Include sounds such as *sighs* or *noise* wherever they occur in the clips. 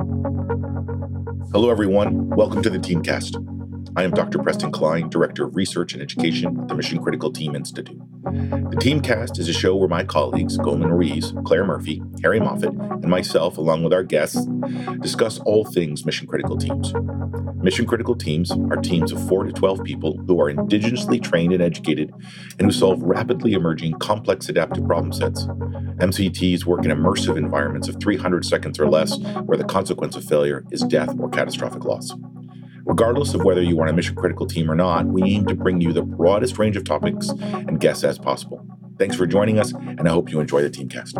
Hello, everyone. Welcome to the Teamcast. I am Dr. Preston Cline, Director of Research and Education at the Mission Critical Team Institute. The Teamcast is a show where my colleagues, Goldman Ruiz, Claire Murphy, Harry Moffat, and myself, along with our guests, discuss all things mission critical teams. Mission critical teams are teams of 4 to 12 people who are indigenously trained and educated and who solve rapidly emerging complex adaptive problem sets. MCTs work in immersive environments of 300 seconds or less, where the consequence of failure is death or catastrophic loss. Regardless of whether you are on a mission critical team or not, we aim to bring you the broadest range of topics and guests as possible. Thanks for joining us, and I hope you enjoy the Teamcast.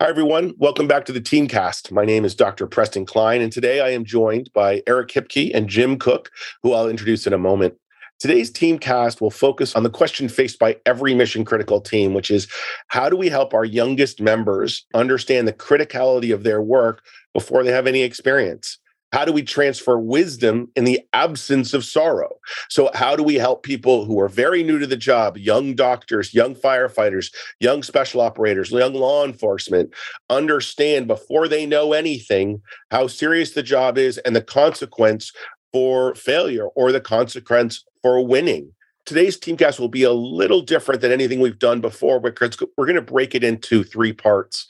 Hi, everyone. Welcome back to the Teamcast. My name is Dr. Preston Cline, and today I am joined by Eric Hipke and Jim Cook, who I'll introduce in a moment. Today's team cast will focus on the question faced by every mission critical team, which is how do we help our youngest members understand the criticality of their work before they have any experience? How do we transfer wisdom in the absence of sorrow? So, how do we help people who are very new to the job, young doctors, young firefighters, young special operators, young law enforcement, understand before they know anything how serious the job is and the consequence for failure or the consequence for winning. Today's teamcast will be a little different than anything we've done before because we're going to break it into three parts.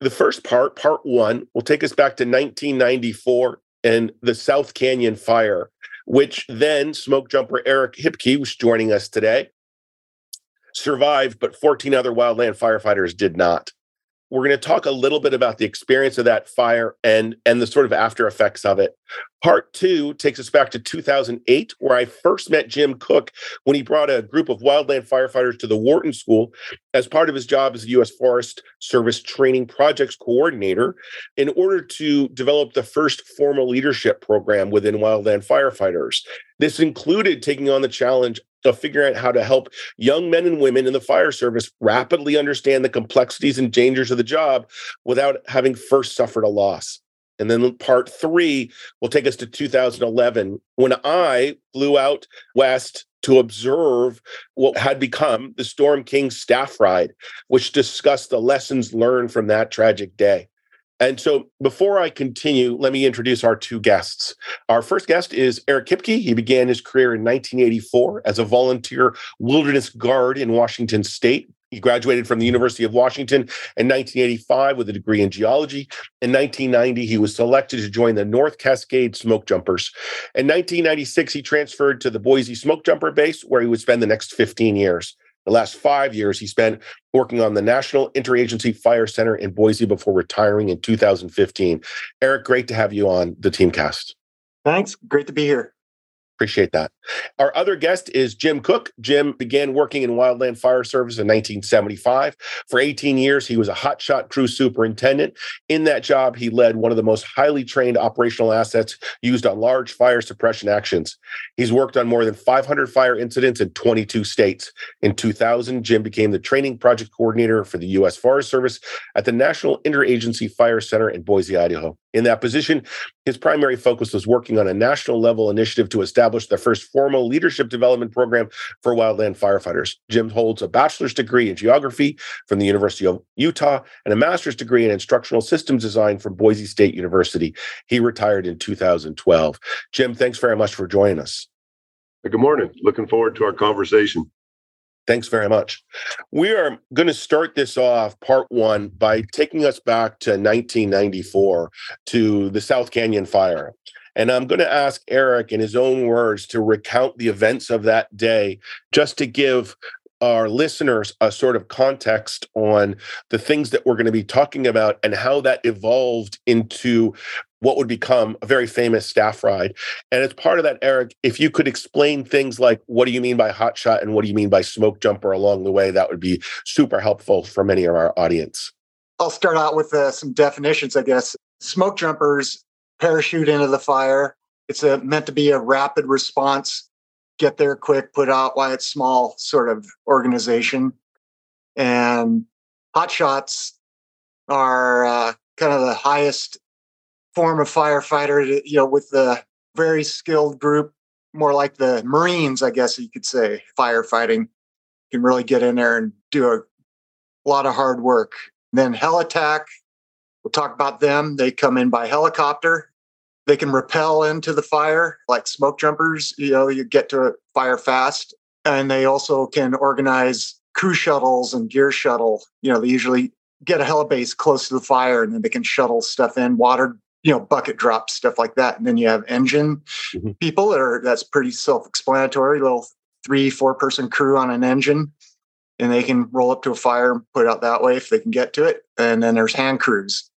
The first part, part one, will take us back to 1994 and the South Canyon fire, which then smoke jumper Eric Hipke, who's joining us today, survived, but 14 other wildland firefighters did not. We're going to talk a little bit about the experience of that fire and and the sort of after effects of it. Part two takes us back to 2008, where I first met Jim Cook when he brought a group of wildland firefighters to the Wharton School as part of his job as the U.S. Forest Service Training Projects Coordinator in order to develop the first formal leadership program within wildland firefighters. This included taking on the challenge of figuring out how to help young men and women in the fire service rapidly understand the complexities and dangers of the job without having first suffered a loss. And then part three will take us to 2011 when I flew out west to observe what had become the Storm King staff ride, which discussed the lessons learned from that tragic day. And so before I continue, let me introduce our two guests. Our first guest is Eric Hipke. He began his career in 1984 as a volunteer wilderness guard in Washington state. He graduated from the University of Washington in 1985 with a degree in geology. In 1990, he was selected to join the North Cascade Smoke Jumpers. In 1996, he transferred to the Boise Smoke Jumper Base, where he would spend the next 15 years. The last five years, he spent working on the National Interagency Fire Center in Boise before retiring in 2015. Eric, great to have you on the Teamcast. Thanks. Great to be here. Appreciate that. Our other guest is Jim Cook. Jim began working in Wildland Fire Service in 1975. For 18 years, he was a hotshot crew superintendent. In that job, he led one of the most highly trained operational assets used on large fire suppression actions. He's worked on more than 500 fire incidents in 22 states. In 2000, Jim became the training project coordinator for the U.S. Forest Service at the National Interagency Fire Center in Boise, Idaho. In that position, his primary focus was working on a national level initiative to establish the first formal leadership development program for wildland firefighters. Jim holds a bachelor's degree in geography from the University of Utah and a master's degree in instructional systems design from Boise State University. He retired in 2012. Jim, thanks very much for joining us. Good morning. Looking forward to our conversation. Thanks very much. We are going to start this off, part one, by taking us back to 1994 to the South Canyon fire. And I'm going to ask Eric, in his own words, to recount the events of that day, just to give our listeners a sort of context on the things that we're going to be talking about and how that evolved into what would become a very famous staff ride. And as part of that, Eric, if you could explain things like what do you mean by hot shot and what do you mean by smoke jumper along the way, that would be super helpful for many of our audience. I'll start out with uh, some definitions, I guess. Smoke jumpers parachute into the fire. It's a, meant to be a rapid response, get there quick, put out while it's small sort of organization. And hot shots are uh, kind of the highest form of firefighter, uh, you know, with the very skilled group, more like the Marines, I guess you could say, firefighting can really get in there and do a lot of hard work. then Helitack, we'll talk about them. They come in by helicopter. They can rappel into the fire like smoke jumpers. You know, you get to a fire fast. And they also can organize crew shuttles and gear shuttle. You know, they usually get a helibase close to the fire and then they can shuttle stuff in, water, you know, bucket drops, stuff like that. And then you have engine mm-hmm. people that are that's pretty self-explanatory, little three, four person crew on an engine. And they can roll up to a fire and put it out that way if they can get to it. And then there's hand crews.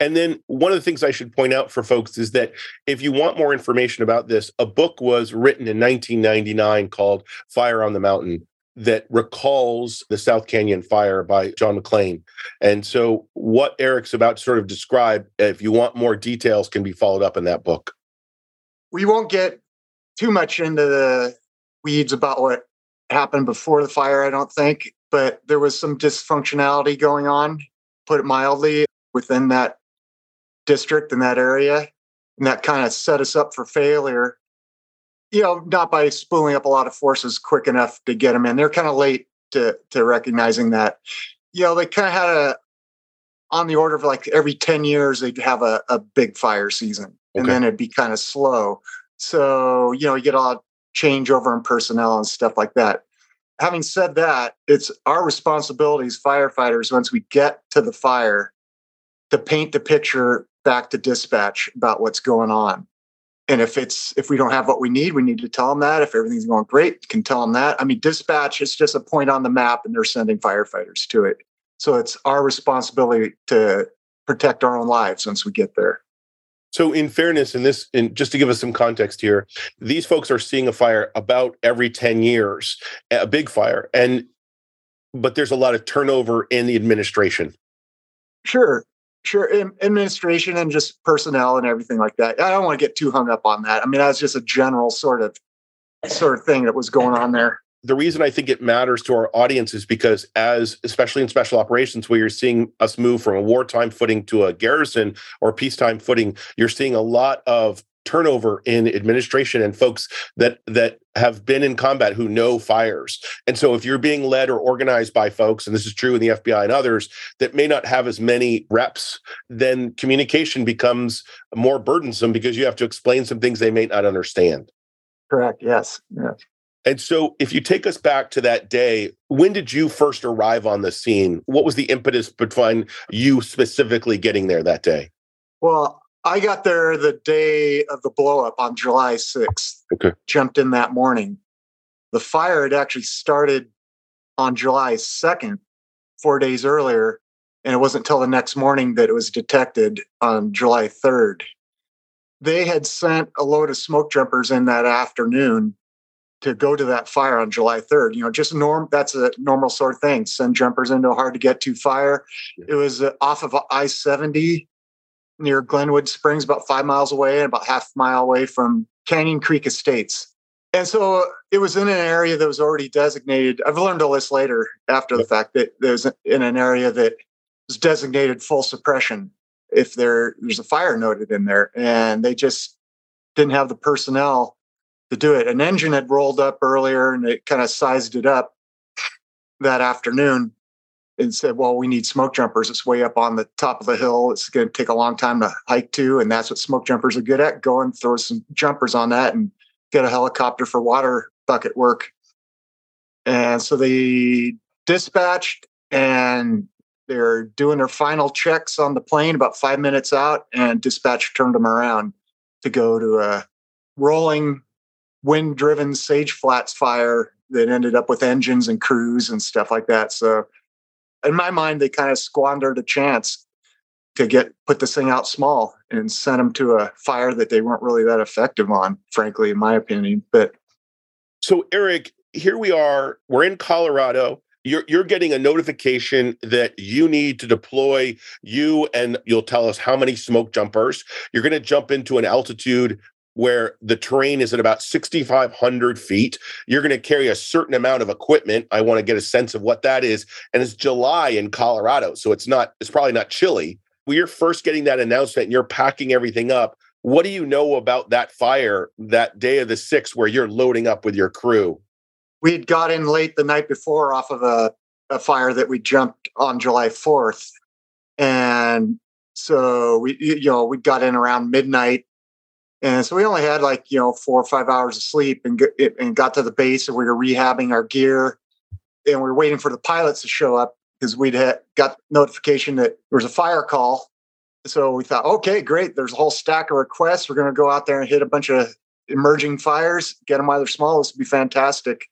And then one of the things I should point out for folks is that if you want more information about this, a book was written in 1999 called Fire on the Mountain that recalls the South Canyon fire by John Maclean. And so, what Eric's about to sort of describe, if you want more details, can be followed up in that book. We won't get too much into the weeds about what happened before the fire, I don't think, but there was some dysfunctionality going on, put it mildly, within that district in that area. And that kind of set us up for failure you know, not by spooling up a lot of forces quick enough to get them in. They're kind of late to to recognizing that. You know, they kind of had a on the order of like every 10 years they'd have a, a big fire season okay. and then it'd be kind of slow. So, you know, you get a lot of changeover in personnel and stuff like that. Having said that, it's our responsibility as firefighters once we get to the fire to paint the picture back to dispatch about what's going on and if it's if we don't have what we need we need to tell them that. If everything's going great can tell them that. I mean dispatch is just a point on the map and they're sending firefighters to it. So it's our responsibility to protect our own lives once we get there. So in fairness in this in just to give us some context here these folks are seeing a fire about every 10 years a big fire and but there's a lot of turnover in the administration. Sure Sure, administration and just personnel and everything like that. I don't want to get too hung up on that. I mean, that's just a general sort of sort of thing that was going on there. The reason I think it matters to our audience is because, as especially in special operations, where you're seeing us move from a wartime footing to a garrison or peacetime footing, you're seeing a lot of turnover in administration and folks that that have been in combat who know fires. And so if you're being led or organized by folks and this is true in the FBI and others that may not have as many reps, then communication becomes more burdensome because you have to explain some things they may not understand. Correct. Yes. Yes. And so, if you take us back to that day, when did you first arrive on the scene? What was the impetus behind you specifically getting there that day? Well, I got there the day of the blowup on July 6th. Okay. Jumped in that morning. The fire had actually started on July 2nd, four days earlier. And it wasn't until the next morning that it was detected on July 3rd. They had sent a load of smoke jumpers in that afternoon to go to that fire on July 3rd. You know, just norm that's a normal sort of thing. Send jumpers into a hard to get to fire. It was uh, off of I 70 near Glenwood Springs, about five miles away, and about half a mile away from Canyon Creek Estates. And so it was in an area that was already designated. I've learned all this later after the fact that there's in an area that was designated full suppression if there there's a fire noted in there, and they just didn't have the personnel to do it. An engine had rolled up earlier, and it kind of sized it up that afternoon and said, well, we need smoke jumpers. It's way up on the top of the hill. It's going to take a long time to hike to. And that's what smoke jumpers are good at. Go and throw some jumpers on that and get a helicopter for water bucket work. And so they dispatched and they're doing their final checks on the plane about five minutes out. And dispatch turned them around to go to a rolling wind driven sage flats fire that ended up with engines and crews and stuff like that. So in my mind, they kind of squandered a chance to get put this thing out small and sent them to a fire that they weren't really that effective on, frankly, in my opinion. But so, Eric, here we are. We're in Colorado. You're you're getting a notification that you need to deploy you, and you'll tell us how many smoke jumpers. You're going to jump into an altitude where the terrain is at about 6,500 feet. You're going to carry a certain amount of equipment. I want to get a sense of what that is. And it's July in Colorado. So it's not, it's probably not chilly. When you're first getting that announcement and you're packing everything up, what do you know about that fire that day of the 6th where you're loading up with your crew? We had got in late the night before off of a a fire that we jumped on July 4th. And so we, you know, we got in around midnight. And so we only had like, you know, four or five hours of sleep and, and got to the base and we were rehabbing our gear and we were waiting for the pilots to show up because we'd had, got notification that there was a fire call. So we thought, okay, great. There's a whole stack of requests. We're going to go out there and hit a bunch of emerging fires, get them while they're small. This would be fantastic.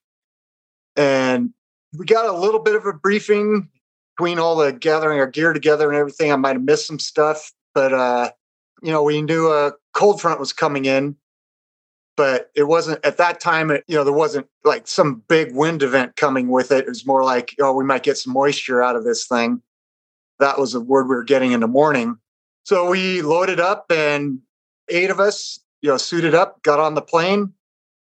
And we got a little bit of a briefing between all the gathering our gear together and everything. I might have missed some stuff, but uh, you know, we knew a cold front was coming in, but it wasn't at that time. It, you know, there wasn't like some big wind event coming with it. It was more like, oh, we might get some moisture out of this thing. That was the word we were getting in the morning. So we loaded up, and eight of us, you know, suited up, got on the plane,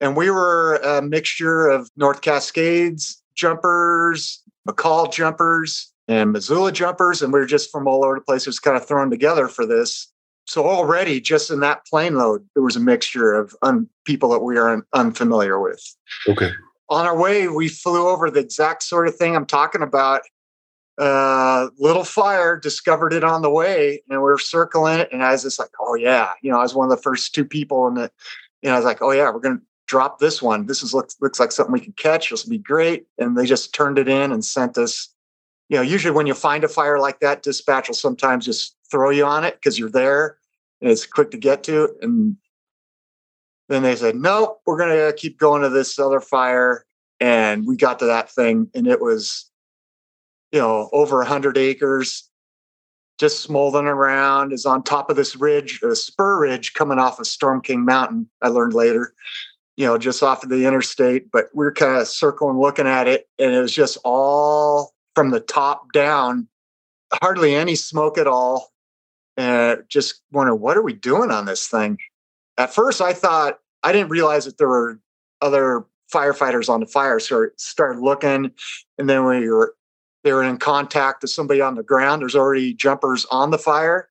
and we were a mixture of North Cascades jumpers, McCall jumpers, and Missoula jumpers. And we were just from all over the place, just kind of thrown together for this. So already, just in that plane load, there was a mixture of un- people that we are un- unfamiliar with. Okay. On our way, we flew over the exact sort of thing I'm talking about. Uh, little fire discovered it on the way, and we were circling it. And I was just like, "Oh yeah," you know, I was one of the first two people in the. You know, I was like, "Oh yeah, we're gonna drop this one. This is looks looks like something we can catch. This will be great. And they just turned it in and sent us. You know, usually when you find a fire like that, dispatch will sometimes just throw you on it because you're there and it's quick to get to. And then they said, nope, we're gonna keep going to this other fire. And we got to that thing, and it was, you know, over a hundred acres, just smoldering around, is on top of this ridge, a spur ridge coming off of Storm King Mountain. I learned later you know, just off of the interstate, but we are kind of circling looking at it, and it was just all from the top down, hardly any smoke at all. And just wonder, what are we doing on this thing? At first, I thought I didn't realize that there were other firefighters on the fire. So I started looking, and then we were they were in contact with somebody on the ground. There's already jumpers on the fire,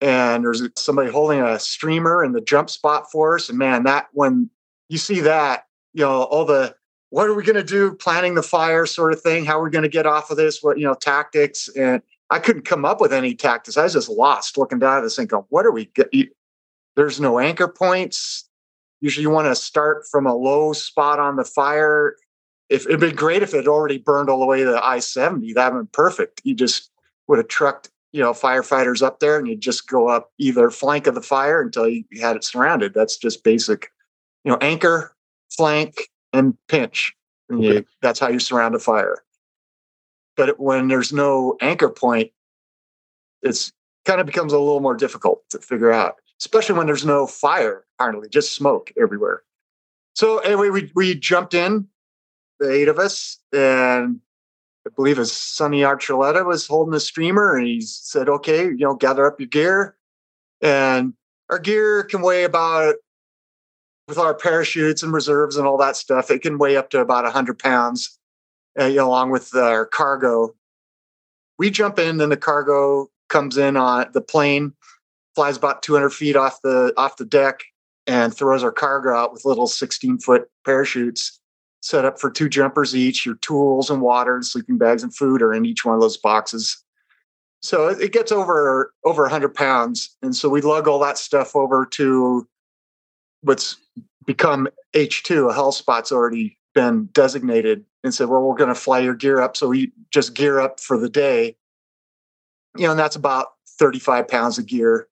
and there's somebody holding a streamer in the jump spot for us. And man, that when you see that, you know, all the what are we going to do planning the fire sort of thing how are we going to get off of this what you know tactics and i couldn't come up with any tactics i was just lost looking down at this thing going what are we get there's no anchor points usually you want to start from a low spot on the fire if it'd been great if it already burned all the way to i-70 that would been perfect you just would have trucked you know firefighters up there and you'd just go up either flank of the fire until you had it surrounded that's just basic you know, anchor, flank, and pinch. And okay. you, that's how you surround a fire. But when there's no anchor point, it's kind of becomes a little more difficult to figure out, especially when there's no fire, hardly just smoke everywhere. So anyway, we we jumped in, the eight of us, and I believe his Sonny Archuleta was holding the streamer, and he said, "Okay, you know, gather up your gear." And our gear can weigh about with our parachutes and reserves and all that stuff, it can weigh up to about 100 pounds, uh, along with our cargo. We jump in, and the cargo comes in on the plane, flies about 200 feet off the off the deck, and throws our cargo out with little 16 foot parachutes set up for two jumpers each. Your tools and water and sleeping bags and food are in each one of those boxes. So it gets over over 100 pounds, and so we lug all that stuff over to what's become H2, a helispot's already been designated and said, well, we're going to fly your gear up. So we just gear up for the day. You know, and that's about 35 pounds of gear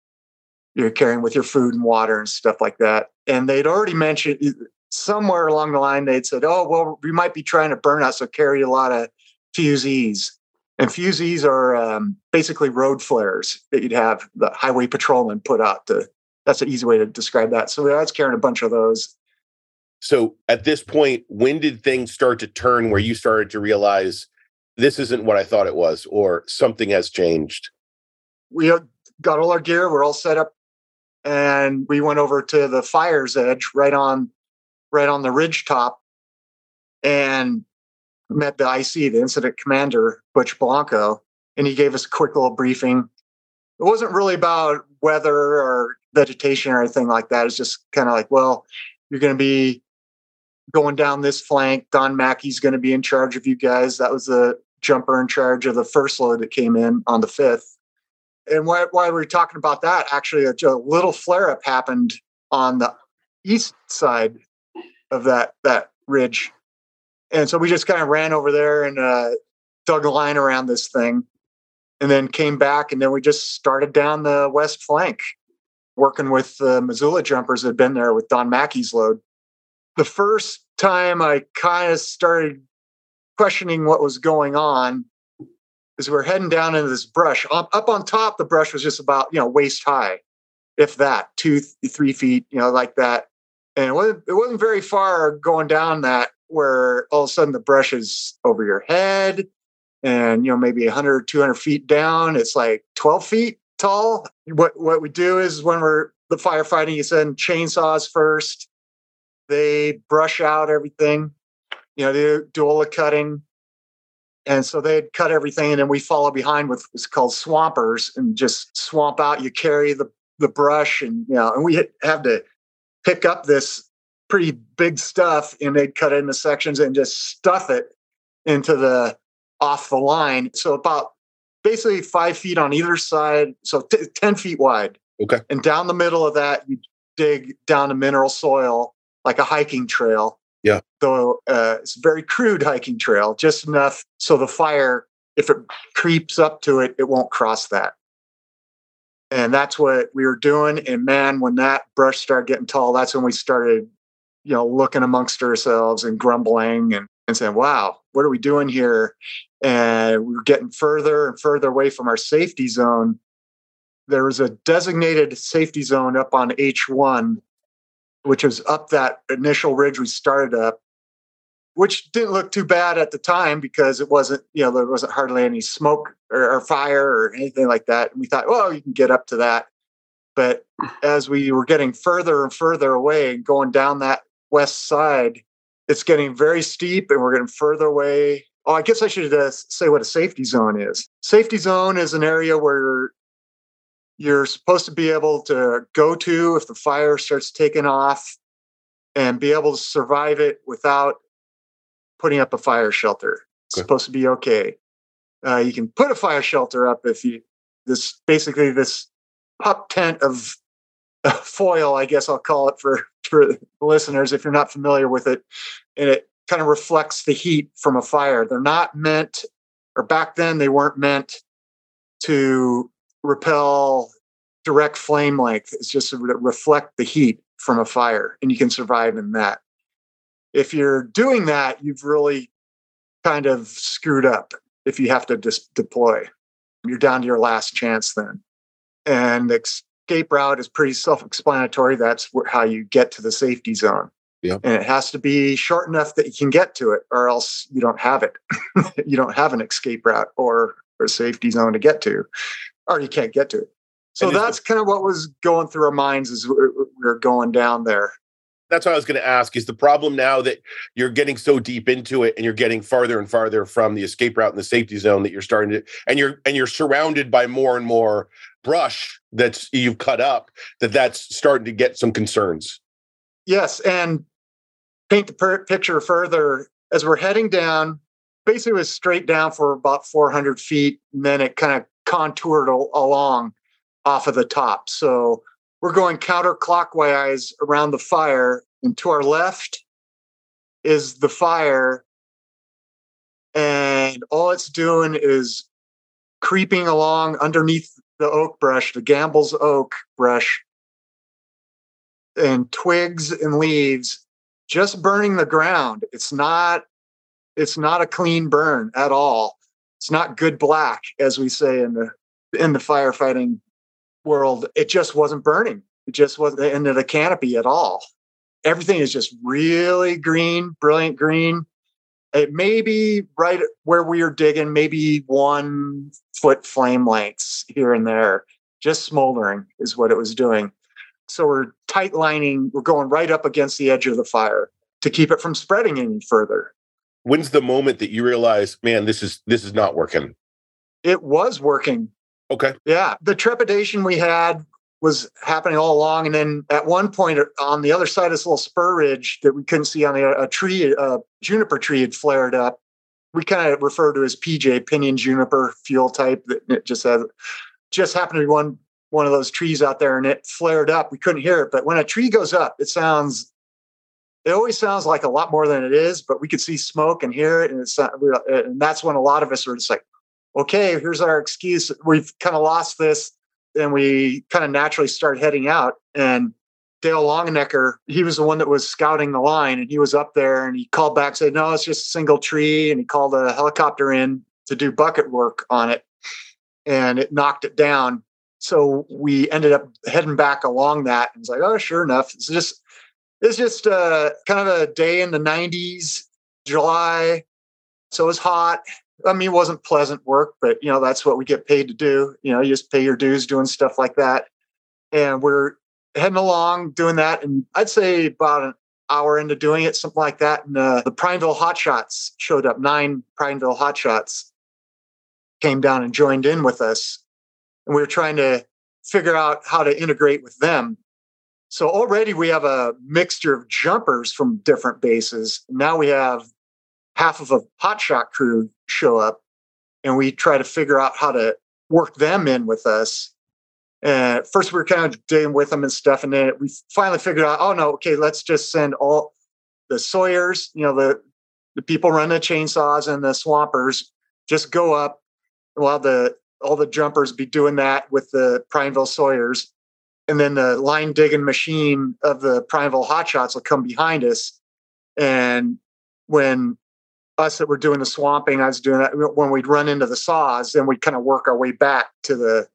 you're carrying with your food and water and stuff like that. And they'd already mentioned somewhere along the line, they'd said, oh, well, we might be trying to burn out, so carry a lot of fusees. And fusees are um, basically road flares that you'd have the highway patrolman put out to that's an easy way to describe that. So I was carrying a bunch of those. So at this point, when did things start to turn where you started to realize this isn't what I thought it was, or something has changed? We got all our gear, we're all set up, and we went over to the fire's edge right on right on the ridge top and met the IC, the incident commander, Butch Blanco, and he gave us a quick little briefing. It wasn't really about weather or vegetation or anything like that. It's just kind of like, well, you're going to be going down this flank. Don Mackey's going to be in charge of you guys. That was the jumper in charge of the first load that came in on the fifth. And while we were talking about that, actually, a, a little flare up happened on the east side of that that ridge, and so we just kind of ran over there and uh, dug a line around this thing, and then came back, and then we just started down the west flank, working with the Missoula jumpers that had been there with Don Mackey's load. The first time I kind of started questioning what was going on is we're heading down into this brush. Up, up on top, the brush was just about you know waist high, if that, two three feet, you know, like that. And it wasn't, it wasn't very far going down that where all of a sudden the brush is over your head and you know maybe 100 200 feet down it's like 12 feet tall what what we do is when we're the firefighting you send chainsaws first they brush out everything you know they do all the cutting and so they'd cut everything, and then we follow behind with what's called swampers and just swamp out. You carry the the brush, and you know, and we have to pick up this pretty big stuff, and they'd cut it into sections and just stuff it into the off the line. So about basically five feet on either side, so t- ten feet wide. Okay. And down the middle of that, you dig down to mineral soil like a hiking trail yeah. Though uh, it's a very crude hiking trail, just enough so the fire, if it creeps up to it, it won't cross that. And that's what we were doing. And man, when that brush started getting tall, that's when we started, you know, looking amongst ourselves and grumbling and, and saying, wow, what are we doing here? And we were getting further and further away from our safety zone. There was a designated safety zone up on H1 which was up that initial ridge we started up, which didn't look too bad at the time because it wasn't, you know, there wasn't hardly any smoke or, or fire or anything like that. And we thought, well, you can get up to that. But *sighs* as we were getting further and further away and going down that west side, it's getting very steep and we're getting further away. Oh, I guess I should uh, say what a safety zone is. Safety zone is an area where you're supposed to be able to go to if the fire starts taking off and be able to survive it without putting up a fire shelter. It's okay. supposed to be okay. Uh, you can put a fire shelter up if you this basically this pup tent of uh, *laughs* foil, I guess I'll call it for for listeners if you're not familiar with it, and it kind of reflects the heat from a fire. They're not meant, or back then they weren't meant to repel direct flame length. It's just to reflect the heat from a fire, and you can survive in that. If you're doing that, you've really kind of screwed up if you have to dis- deploy. You're down to your last chance then. And the escape route is pretty self explanatory. That's how you get to the safety zone. Yeah. And it has to be short enough that you can get to it, or else you don't have it. *laughs* you don't have an escape route or, or a safety zone to get to, or you can't get to it. So that's the, kind of what was going through our minds as we were going down there. That's what I was going to ask. Is the problem now that you're getting so deep into it and you're getting farther and farther from the escape route and the safety zone that you're starting to, and you're and you're surrounded by more and more brush that's you've cut up that that's starting to get some concerns. Yes, and paint the per- picture further as we're heading down. Basically, was straight down for about 400 feet, and then it kind of contoured along off of the top. So we're going counterclockwise around the fire, and to our left is the fire. And all it's doing is creeping along underneath the oak brush, the Gambel's oak brush, and twigs and leaves, just burning the ground. It's not it's not a clean burn at all. It's not good black, as we say in the in the firefighting world, it just wasn't burning. It just wasn't into the canopy at all. Everything is just really green, brilliant green. It may be right where we are digging, maybe one foot flame lengths here and there, just smoldering is what it was doing. So we're tight lining, we're going right up against the edge of the fire to keep it from spreading any further. When's the moment that you realize, man, this is this is not working? It was working Okay. Yeah. The trepidation we had was happening all along. And then at one point uh, on the other side of this little spur ridge that we couldn't see on the, a tree, a juniper tree had flared up. We kind of refer to as PJ, pinyon juniper fuel type. That it just has, just happened to be one one of those trees out there, and it flared up. We couldn't hear it, but when a tree goes up, it sounds. It always sounds like a lot more than it is, but we could see smoke and hear it, and it's not, uh, and that's when a lot of us were just like, "Okay, here's our excuse. We've kind of lost this." and we kind of naturally start heading out. And Dale Longanecker, he was the one that was scouting the line, and he was up there and he called back, said, "No, it's just a single tree," and he called a helicopter in to do bucket work on it, and it knocked it down. So we ended up heading back along that, and it's like, oh, sure enough, it's just it's just uh, kind of a day in the '90s, July. So it was hot. I mean, it wasn't pleasant work, but you know, that's what we get paid to do. You know, you just pay your dues doing stuff like that. And we're heading along doing that. And I'd say about an hour into doing it, something like that. And uh, the Prineville Hotshots showed up. Nine Prineville Hotshots came down and joined in with us. And we were trying to figure out how to integrate with them. So already we have a mixture of jumpers from different bases. Now we have half of a hotshot crew show up and we try to figure out how to work them in with us. And first we were kind of dealing with them and stuff. And then we finally figured out, oh no, okay, let's just send all the Sawyers, you know, the, the people running the chainsaws and the swampers just go up while the all the jumpers be doing that with the Prineville Sawyers. And then the line digging machine of the Prineville Hotshots will come behind us. And when us that were doing the swamping, I was doing that when we'd run into the saws, then we'd kind of work our way back to the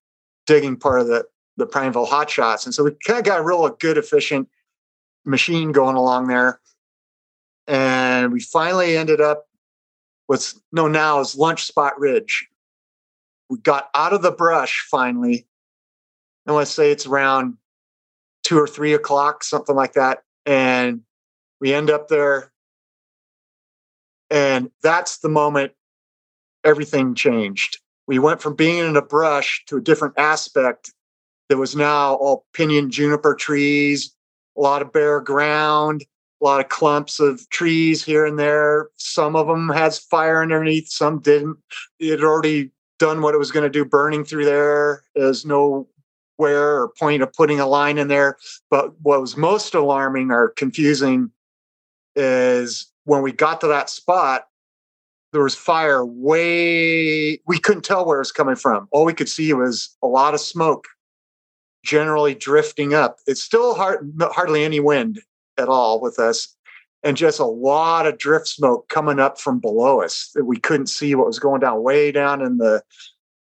digging part of the the Prineville hot shots. And so we kind of got a real good efficient machine going along there. And we finally ended up what's known now as Lunch Spot Ridge. We got out of the brush finally. Want to say it's around two or three o'clock, something like that. And we end up there and that's the moment everything changed. We went from being in a brush to a different aspect that was now all pinyon juniper trees, a lot of bare ground, a lot of clumps of trees here and there. Some of them has fire underneath, some didn't. It had already done what it was going to do, burning through there. There's no where or point of putting a line in there. But what was most alarming or confusing is when we got to that spot, there was fire way, we couldn't tell where it was coming from. All we could see was a lot of smoke generally drifting up. It's still hard, hardly any wind at all with us. And just a lot of drift smoke coming up from below us that we couldn't see what was going down way down in the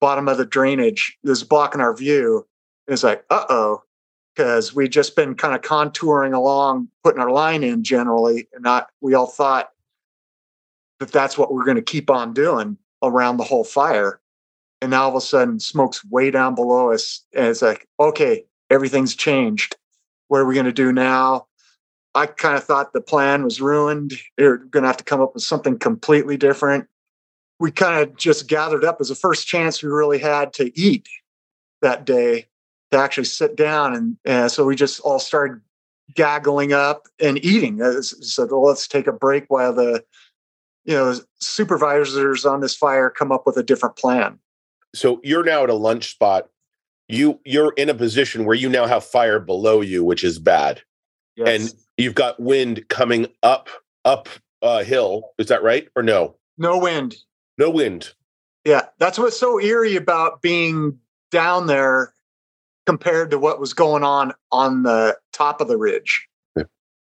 bottom of the drainage. Was blocking our view. It's like, uh oh, because we'd just been kind of contouring along, putting our line in generally, and not we all thought that that's what we're going to keep on doing around the whole fire. And now all of a sudden, smoke's way down below us, and it's like, okay, everything's changed. What are we going to do now? I kind of thought the plan was ruined. We're going to have to come up with something completely different. We kind of just gathered up as the first chance we really had to eat that day to actually sit down. And, and so we just all started gaggling up and eating. Uh, so let's take a break while the you know supervisors on this fire come up with a different plan. So you're now at a lunch spot. You you're in a position where you now have fire below you, which is bad, yes. and you've got wind coming up up a hill. Is that right or no? No wind. No wind. Yeah, that's what's so eerie about being down there compared to what was going on on the top of the ridge. Yeah.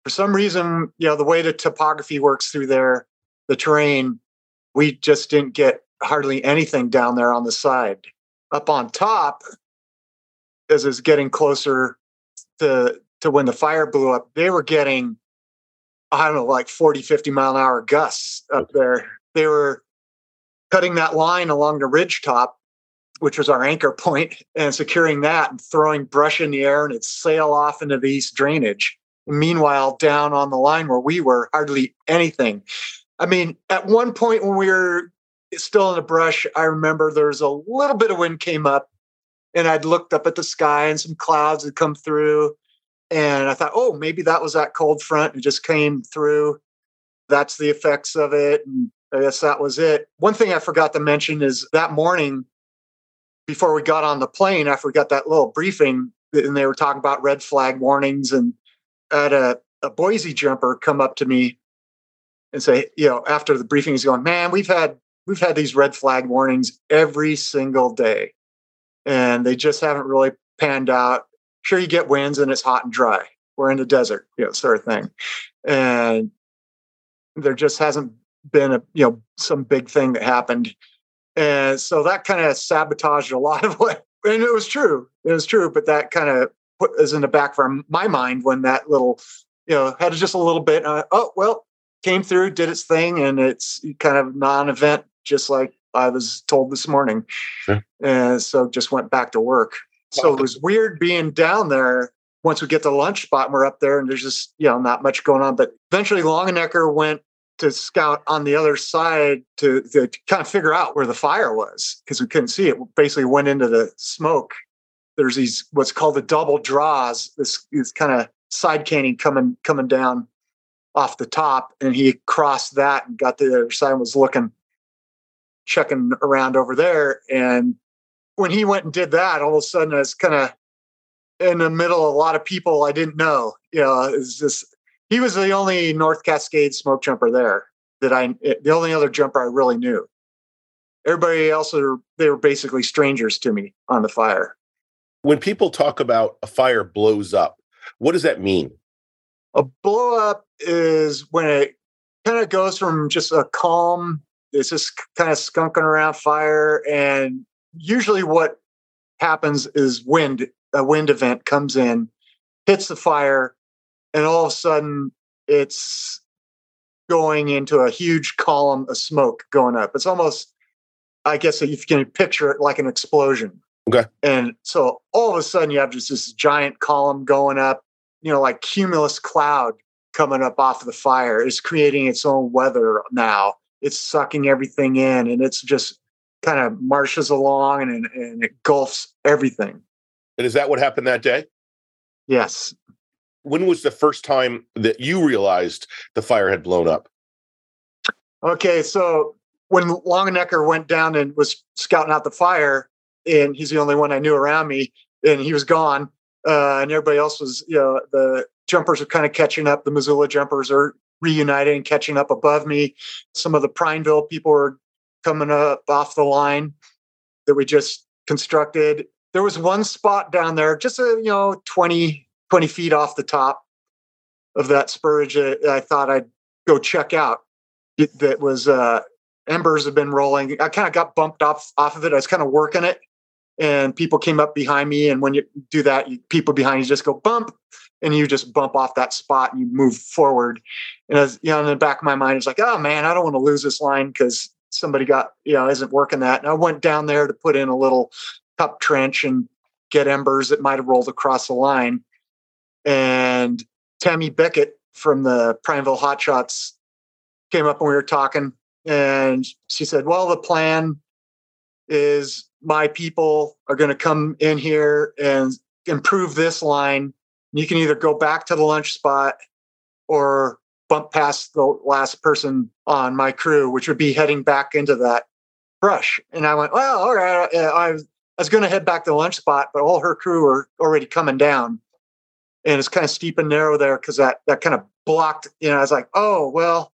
For some reason, you know, the way the topography works through there, the terrain, we just didn't get hardly anything down there on the side. Up on top, as it's getting closer to to when the fire blew up, they were getting, I don't know, like 40, 50 mile an hour gusts up there. They were cutting that line along the ridge top which was our anchor point, *laughs* and securing that and throwing brush in the air and it sail off into the east drainage. Meanwhile, down on the line where we were, hardly anything. I mean, at one point when we were still in the brush, I remember there was a little bit of wind came up, and I'd looked up at the sky and some clouds had come through. And I thought, oh, maybe that was that cold front and just came through. That's the effects of it. And I guess that was it. One thing I forgot to mention is that morning before we got on the plane, after we got that little briefing, and they were talking about red flag warnings, and I had a, a Boise jumper come up to me and say, you know, after the briefing, he's going, man, we've had we've had these red flag warnings every single day, and they just haven't really panned out. Sure, you get winds and it's hot and dry. We're in the desert, you know, sort of thing, and there just hasn't been a you know some big thing that happened and so that kind of sabotaged a lot of *laughs* what, and it was true. It was true, but that kind of put us in the back of my mind when that little, you know, had just a little bit. Uh, oh, well, came through, did its thing, and it's kind of non event, just like I was told this morning. Sure. And so just went back to work. So it was weird being down there once we get to the lunch spot and we're up there and there's just, you know, not much going on. But eventually Longanecker went to scout on the other side to, to kind of figure out where the fire was because we couldn't see it. Basically, went into the smoke. There's these what's called the double draws. This is kind of side canyon coming coming down off the top, and he crossed that and got to the other side and was looking, checking around over there. And when he went and did that, all of a sudden, I was kind of in the middle of a lot of people I didn't know. You know, it's just he was the only North Cascade smoke jumper there that I, the only other jumper I really knew. Everybody else, they were basically strangers to me on the fire. When people talk about a fire blows up, what does that mean? A blow up is when it kind of goes from just a calm, it's just kind of skunking around fire. And usually what happens is wind, a wind event comes in, hits the fire, and all of a sudden it's going into a huge column of smoke going up. It's almost, I guess, if you can picture it like an explosion. Okay. And so all of a sudden you have just this giant column going up, you know, like cumulus cloud coming up off of the fire. It's creating its own weather now. It's sucking everything in and it's just kind of marshes along and, and it gulfs everything. And is that what happened that day? Yes when was the first time that you realized the fire had blown up? Okay, so when Longanecker went down and was scouting out the fire, and he's the only one I knew around me, and he was gone, uh, and everybody else was, you know, the jumpers are kind of catching up. The Missoula jumpers are reuniting, and catching up above me. Some of the Prineville people are coming up off the line that we just constructed. There was one spot down there, just a you know 20 20 feet off the top of that spurge I thought I'd go check out. It, that was uh, embers have been rolling. I kind of got bumped off off of it. I was kind of working it, and people came up behind me. And when you do that, you, people behind you just go bump, and you just bump off that spot and you move forward. And as you know, in the back of my mind, it's like, oh man, I don't want to lose this line because somebody got you know isn't working that. And I went down there to put in a little cup trench and get embers that might have rolled across the line. And Tami Bickett from the Prineville Hot Shots came up and we were talking. And she said, Well, the plan is my people are going to come in here and improve this line. You can either go back to the lunch spot or bump past the last person on my crew, which would be heading back into that brush. And I went, Well, all right. I was, I was going to head back to the lunch spot, but all her crew are already coming down and it's kind of steep and narrow there because that that kind of blocked. You know, I was like, oh well,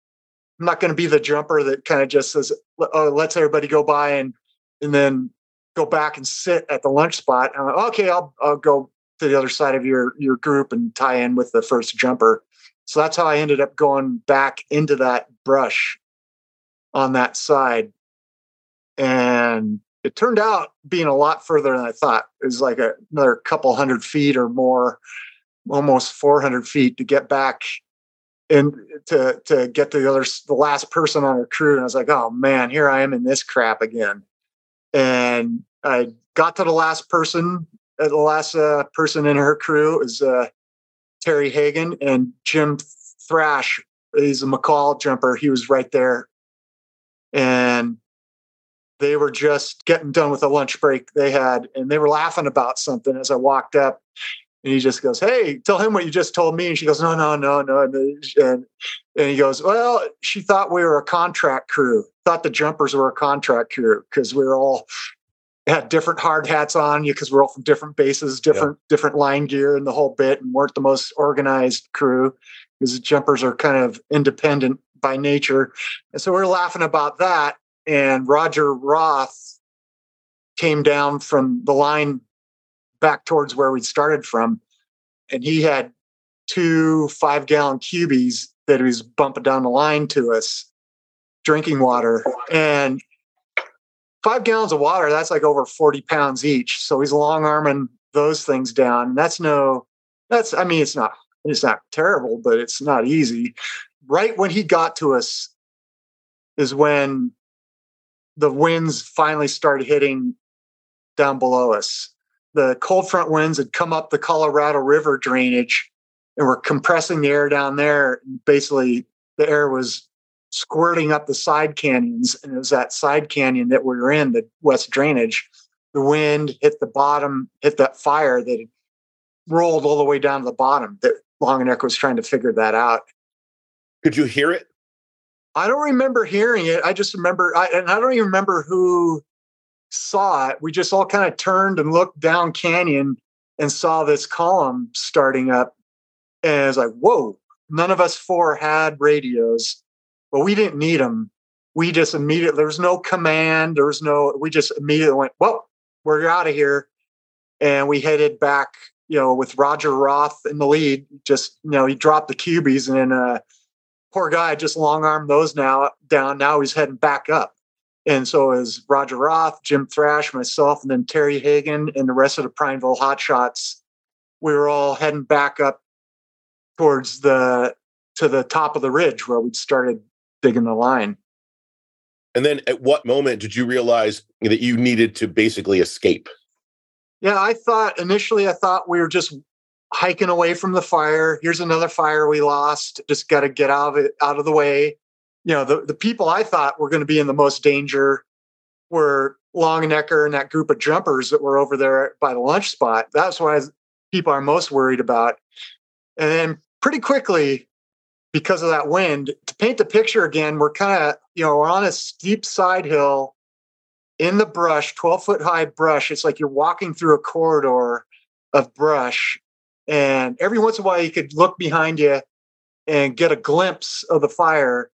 I'm not going to be the jumper that kind of just says, oh, lets everybody go by and and then go back and sit at the lunch spot. I'm like, okay, I'll I'll go to the other side of your your group and tie in with the first jumper. So that's how I ended up going back into that brush on that side. And it turned out being a lot further than I thought. It was like a, another couple hundred feet or more almost 400 feet to get back and to to get to the other the last person on her crew and i was like oh man here i am in this crap again. And i got to the last person uh, the last uh, person in her crew is uh, terri hagen and jim thrash. He's a mccall jumper. He was right there. And they were just getting done with a lunch break they had, and they were laughing about something as I walked up. And he just goes, Hey, tell him what you just told me. And she goes, No, no, no, no. And, and, and he goes, Well, she thought we were a contract crew, thought the jumpers were a contract crew because we were all had different hard hats on you because we're all from different bases, different yeah. different line gear and the whole bit, and weren't the most organized crew because the jumpers are kind of independent by nature. And so we we're laughing about that. And Roger Roth came down from the line back towards where we started from. And he had two five gallon cubies that he was bumping down the line to us, drinking water. And five gallons of water, that's like over 40 pounds each. So he's long arming those things down. That's no, that's, I mean, it's not, it's not terrible, but it's not easy. Right when he got to us is when the winds finally started hitting down below us the cold front winds had come up the Colorado River drainage and were compressing the air down there. Basically, the air was squirting up the side canyons, and it was that side canyon that we were in, the west drainage. The wind hit the bottom, hit that fire that rolled all the way down to the bottom. That Longanecker was trying to figure that out. Could you hear it? I don't remember hearing it. I just remember, I, and I don't even remember who saw it, we just all kind of turned and looked down canyon and saw this column starting up. And it was like, whoa, none of us four had radios, but we didn't need them. We just immediately, there was no command. There was no, we just immediately went, well, we're out of here. And we headed back, you know, with Roger Roth in the lead. Just, you know, he dropped the cubies and then, uh, poor guy just long armed those now down. Now he's heading back up. And so as Roger Roth, Jim Thrash, myself, and then Terri Hagen and the rest of the Prineville Hotshots, we were all heading back up towards the to the top of the ridge where we'd started digging the line. And then at what moment did you realize that you needed to basically escape? Yeah, I thought initially I thought we were just hiking away from the fire. Here's another fire we lost. Just got to get out of it out of the way you know, the, the people I thought were going to be in the most danger were Longanecker and that group of jumpers that were over there by the lunch spot. That's why people are most worried about. And then pretty quickly, because of that wind, to paint the picture again, we're kind of, you know, we're on a steep side hill in the brush, 12 foot high brush. It's like you're walking through a corridor of brush. And every once in a while, you could look behind you and get a glimpse of the fire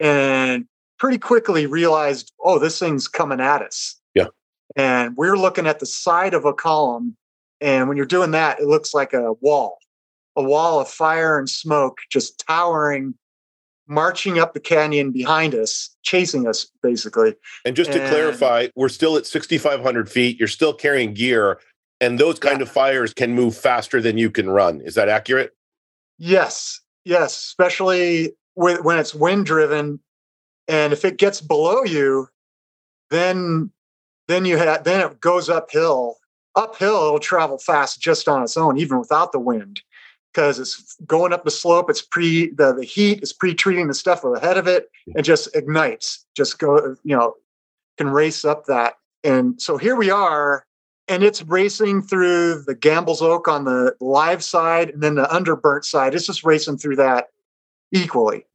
and pretty quickly realized, oh, this thing's coming at us. Yeah. And we're looking at the side of a column. And when you're doing that, it looks like a wall, a wall of fire and smoke just towering, marching up the canyon behind us, chasing us, basically. And just to and, clarify, we're still at 6,500 feet. You're still carrying gear. And those kind yeah. of fires can move faster than you can run. Is that accurate? Yes. Yes. Especially when it's wind driven and if it gets below you then then you have then it goes uphill. Uphill it'll travel fast just on its own even without the wind because it's going up the slope it's pre the, the heat is pre-treating the stuff ahead of it and just ignites just go you know can race up that. And so here we are and it's racing through the Gambel's Oak on the live side and then the underburnt side. It's just racing through that equally,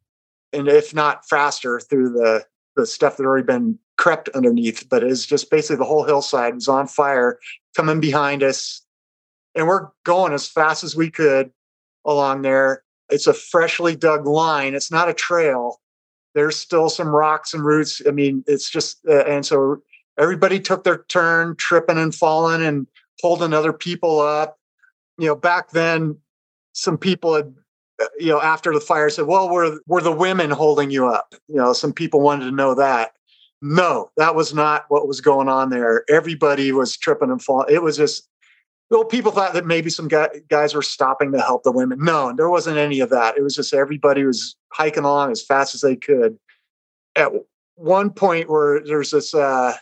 and if not faster, through the the stuff that already been crept underneath. But it's just basically the whole hillside was on fire coming behind us, and we're going as fast as we could along there. It's a freshly dug line. It's not a trail. There's still some rocks and roots. I mean, it's just uh, and so everybody took their turn tripping and falling and holding other people up. You know, back then, some people had you know, after the fire said, well, were, were the women holding you up? You know, some people wanted to know that. No, that was not what was going on there. Everybody was tripping and falling. It was just, well, people thought that maybe some guys were stopping to help the women. No, there wasn't any of that. It was just everybody was hiking along as fast as they could. At one point where there's this, uh,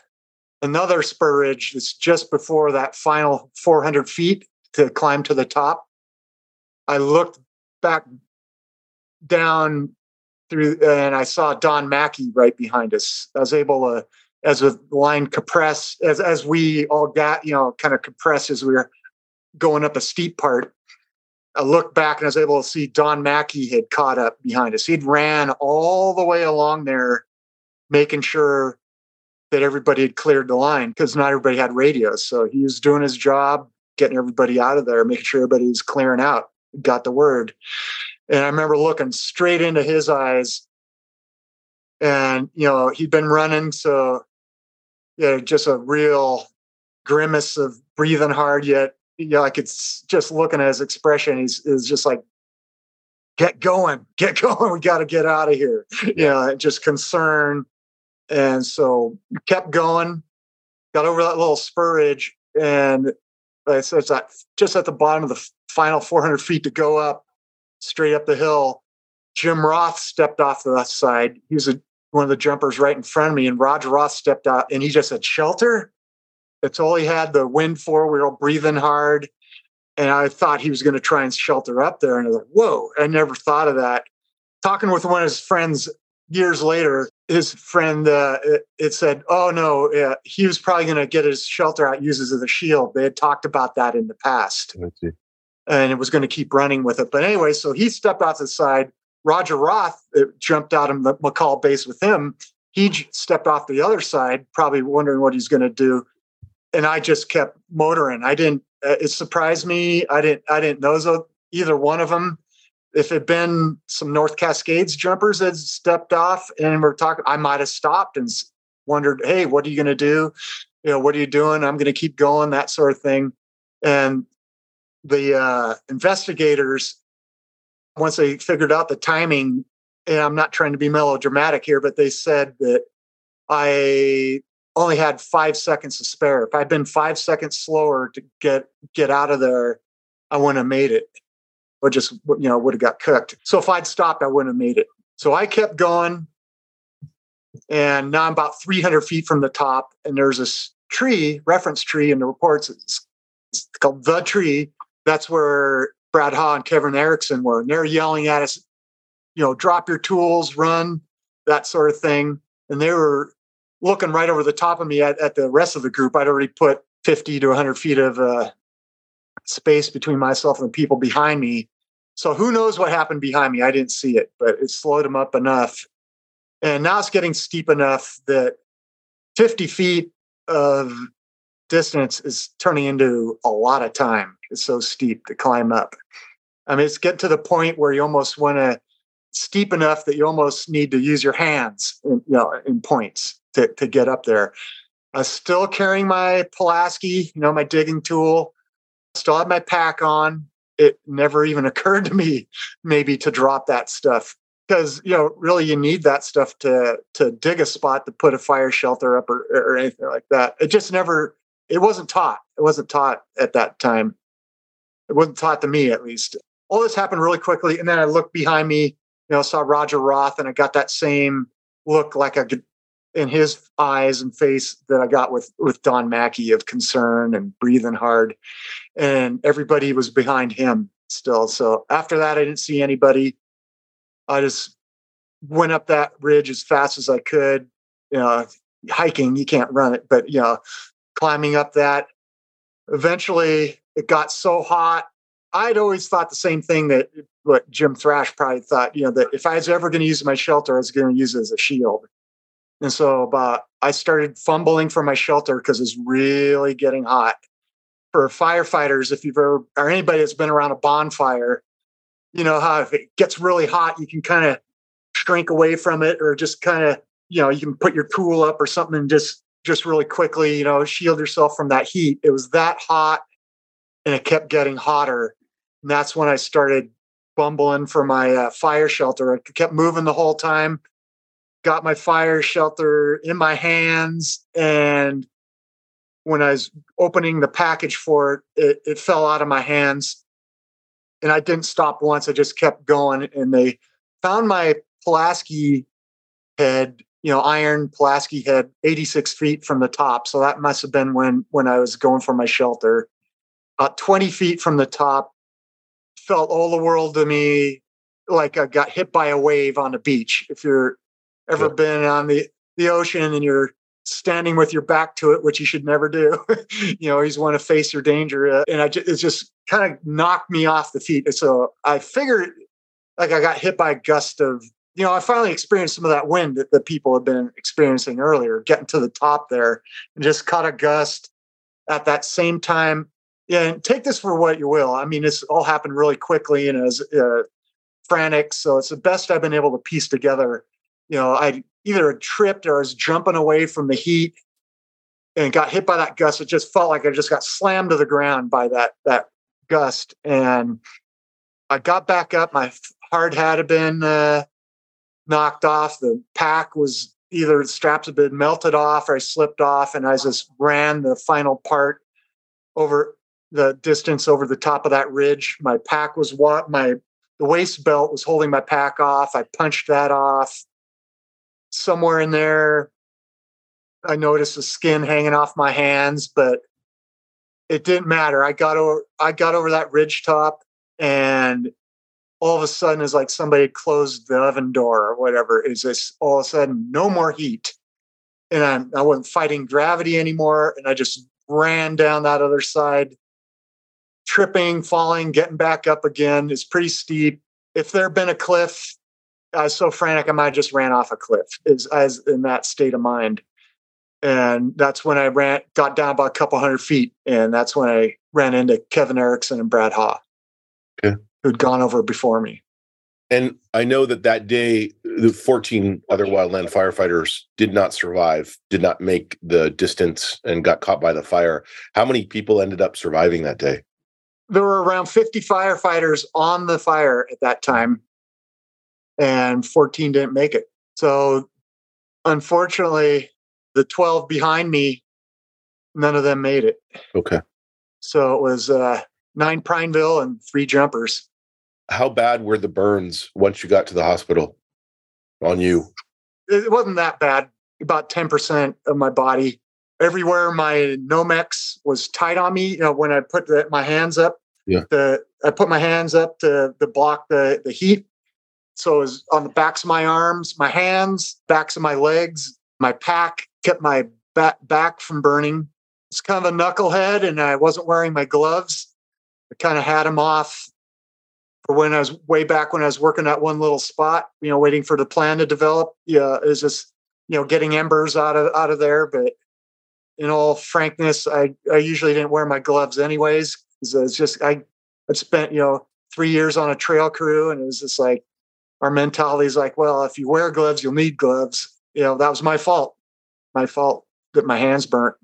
another spur ridge that's just before that final 400 feet to climb to the top. I looked back down through and I saw Don Mackey right behind us. I was able to as the line compress, as as we all got, you know, kind of compressed as we were going up a steep part. I looked back and I was able to see Don Mackey had caught up behind us. He'd ran all the way along there, making sure that everybody had cleared the line because not everybody had radios. So he was doing his job, getting everybody out of there, making sure everybody was clearing out, got the word. And I remember looking straight into his eyes. And, you know, he'd been running. So, yeah, just a real grimace of breathing hard, yet, you know, I could just looking at his expression. He's is just like, get going, *laughs* get going. We got to get out of here. Yeah. You know, just concern. And so kept going, got over that little spur ridge. And it's, it's at, just at the bottom of the final 400 feet to go up straight up the hill. Jim Roth stepped off the left side. He was a, one of the jumpers right in front of me, and Roger Roth stepped out, and he just said, "Shelter." That's all he had. The wind for. We were all breathing hard, and I thought he was going to try and shelter up there. And I was like, "Whoa!" I never thought of that. Talking with one of his friends years later, his friend uh, it, it, said, "Oh no, uh, he was probably going to get his shelter out, uses of the shield." They had talked about that in the past and it was going to keep running with it. But anyway, so he stepped off the side. Roger Roth uh, jumped out of the McCall base with him. He stepped off the other side, probably wondering what he's going to do. And I just kept motoring. I didn't. Uh, it surprised me. I didn't. I didn't know either one of them. If it had been some North Cascades jumpers that stepped off and we're talking, I might have stopped and wondered, "Hey, what are you going to do? You know, what are you doing? I'm going to keep going." That sort of thing. And the uh, investigators, once they figured out the timing, and I'm not trying to be melodramatic here, but they said that I only had five seconds to spare. If I'd been five seconds slower to get get out of there, I wouldn't have made it. Or just you know would have got cooked. So if I'd stopped, I wouldn't have made it. So I kept going, and now I'm about 300 feet from the top, and there's this tree, reference tree in the reports. It's, it's called the tree, that's where Brad Haugh and Kevin Erickson were. And they're yelling at us, you know, drop your tools, run, that sort of thing. And they were looking right over the top of me at, at the rest of the group. I'd already put 50 to 100 feet of uh, space between myself and the people behind me. So who knows what happened behind me? I didn't see it, but it slowed them up enough. And now it's getting steep enough that 50 feet of distance is turning into a lot of time. It's so steep to climb up. I mean, it's getting to the point where you almost want to steep enough that you almost need to use your hands, in, you know, in points to, to get up there. I'm still carrying my Pulaski, you know, my digging tool. Still have my pack on. It never even *laughs* occurred to me maybe to drop that stuff because you know really you need that stuff to to dig a spot to put a fire shelter up or, or anything like that. It just never it wasn't taught. It wasn't taught at that time. It wasn't taught to me, at least. All this happened really quickly, and then I looked behind me. You know, saw Roger Roth, and I got that same look, like a in his eyes and face that I got with with Don Mackey of concern and breathing hard, and everybody was behind him still. So after that, I didn't see anybody. I just went up that ridge as fast as I could. You know, hiking you can't run it, but you know, climbing up that. Eventually, it got so hot. I'd always thought the same thing that what Jim Thrash probably thought, you know, that if I was ever going to use my shelter, I was going to use it as a shield. And so about I started fumbling for my shelter because it's really getting hot. For firefighters, if you've ever or anybody that's been around a bonfire, you know how if it gets really hot, you can kind of shrink away from it or just kind of, you know, you can put your tool up or something and just just really quickly, you know, shield yourself from that heat. It was that hot and it kept getting hotter. And that's when I started bumbling for my uh, fire shelter. I kept moving the whole time, got my fire shelter in my hands. And when I was opening the package for it, it, it fell out of my hands. And I didn't stop once. I just kept going. And they found my Pulaski head you know, iron Pulaski head 86 feet from the top. So that must have been when when I was going for my shelter. About 20 feet from the top, felt all the world to me like I got hit by a wave on a beach. If you're ever yeah. been on the, the ocean and you're standing with your back to it, which you should never do. *laughs* you know, you want to face your danger. Uh, and I just, it just kind of knocked me off the feet. And so I figured like I got hit by a gust of, you know, I finally experienced some of that wind that the people had been experiencing earlier, getting to the top there and just caught a gust at that same time. Yeah, and take this for what you will. I mean, it's all happened really quickly and as uh, frantic. So it's the best I've been able to piece together. You know, I either tripped or I was jumping away from the heat and got hit by that gust. It just felt like I just got slammed to the ground by that that gust. And I got back up. My hard hat had been uh, knocked off. The pack was either the straps had been melted off or I slipped off, and I just ran the final part over the distance over the top of that ridge. My pack was what my the waist belt was holding my pack off. I punched that off somewhere in there, I noticed the skin hanging off my hands, but it didn't matter. I got over I got over that ridge top and all of a sudden it's like somebody closed the oven door or whatever. Is this all of a sudden no more heat. And I'm, I wasn't fighting gravity anymore. And I just ran down that other side, tripping, falling, getting back up again. It's pretty steep. If there had been a cliff, I was so frantic, I might have just ran off a cliff. Is as in that state of mind, and that's when I ran, got down about a couple hundred feet, and that's when I ran into Kevin Erickson and Brad Haugh, okay. who'd gone over before me. And I know that that day, the 14 other wildland firefighters did not survive, did not make the distance, and got caught by the fire. How many people ended up surviving that day? There were around 50 firefighters on the fire at that time and 14 didn't make it. So unfortunately, the 12 behind me, none of them made it. Okay. So it was uh, nine Prineville and three jumpers. How bad were the burns once you got to the hospital on you? It wasn't that bad. About 10% of my body. Everywhere my Nomex was tight on me, you know, when I put the, my hands up, yeah. the I put my hands up to, to block the, the heat so it was on the backs of my arms, my hands, backs of my legs, my pack kept my back, back from burning. It's kind of a knucklehead, and I wasn't wearing my gloves. I kind of had them off for when I was way back when I was working at one little spot, you know, waiting for the plan to develop. Yeah, it was just, you know, getting embers out of out of there. But in all frankness, I, I usually didn't wear my gloves anyways. It's just I I'd spent, you know, three years on a trail crew and it was just like our mentality is like, well, if you wear gloves, you'll need gloves. You know, that was my fault. My fault that my hands burnt.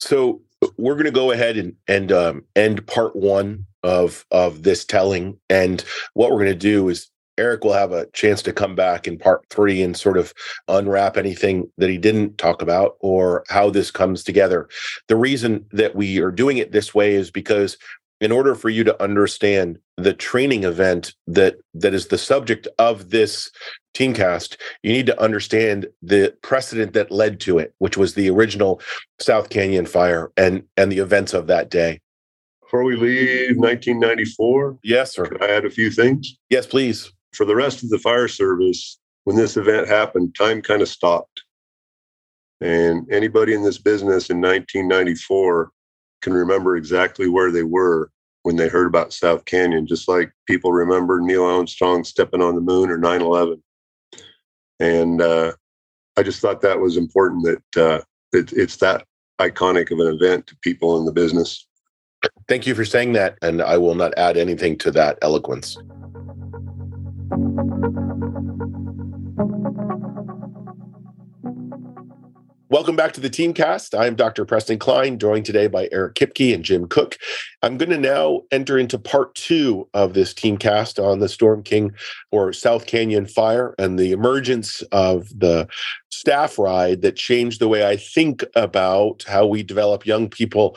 So we're going to go ahead and and um, end part one of of this telling, and what we're going to do is Eric will have a chance to come back in part three and sort of unwrap anything that he didn't talk about or how this comes together. The reason that we are doing it this way is because in order for you to understand the training event that that is the subject of this teamcast you need to understand the precedent that led to it which was the original south canyon fire and and the events of that day. Before we leave 1994 yes sir. i add a few things? Yes please. For the rest of the fire service when this event happened time kind of stopped. And anybody in this business in 1994 can remember exactly where they were when they heard about South Canyon, just like people remember Neil Armstrong stepping on the moon or 9 11. And uh, I just thought that was important that uh, it, it's that iconic of an event to people in the business. Thank you for saying that. And I will not add anything to that eloquence. Welcome back to the Teamcast. I'm Dr. Preston Cline, joined today by Eric Hipke and Jim Cook. I'm going to now enter into part two of this Teamcast on the Storm King or South Canyon fire and the emergence of the staff ride that changed the way I think about how we develop young people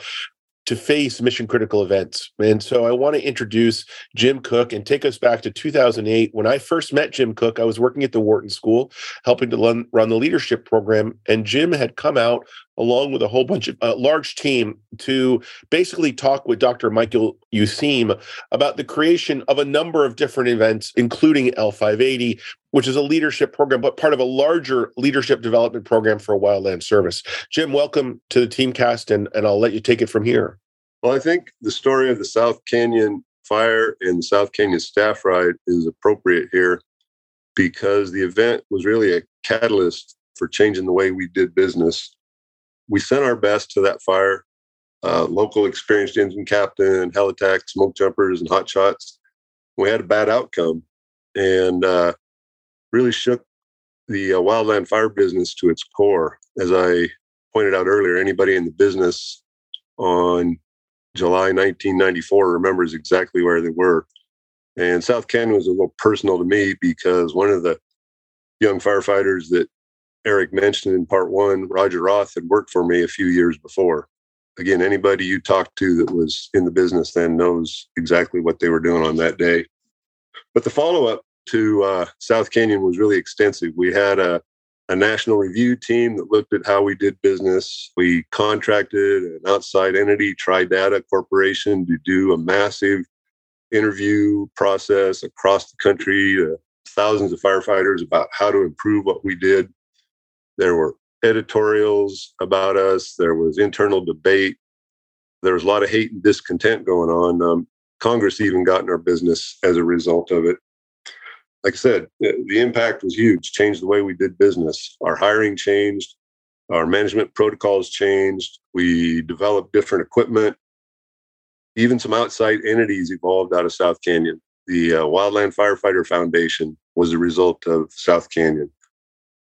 to face mission critical events. And so I want to introduce Jim Cook and take us back to 2008. When I first met Jim Cook, I was working at the Wharton School, helping to run, the leadership program. And Jim had come out along with a whole bunch of a large team to basically talk with Dr. Michael Useem about the creation of a number of different events, including L580, which is a leadership program, but part of a larger leadership development program for a wildland service. Jim, welcome to the Teamcast, and, and I'll let you take it from here. Well, I think the story of the South Canyon fire and the South Canyon staff ride is appropriate here because the event was really a catalyst for changing the way we did business. We sent our best to that fire. Uh, local experienced engine captain, helitack, smoke jumpers, and hot shots. We had a bad outcome and uh, really shook the uh, wildland fire business to its core. As I pointed out earlier, anybody in the business on July 1994 remembers exactly where they were. And South Canyon was a little personal to me because one of the young firefighters that Eric mentioned in part one, Roger Roth, had worked for me a few years before. Again, anybody you talked to that was in the business then knows exactly what they were doing on that day. But the follow up to uh, South Canyon was really extensive. We had a, a national review team that looked at how we did business. We contracted an outside entity, TriData Corporation, to do a massive interview process across the country to thousands of firefighters about how to improve what we did. There were editorials about us, there was internal debate, there was a lot of hate and discontent going on. Um, Congress even got in our business as a result of it. Like I said, the impact was huge, changed the way we did business. Our hiring changed, our management protocols changed, we developed different equipment, even some outside entities evolved out of South Canyon. The uh, Wildland Firefighter Foundation was a result of South Canyon.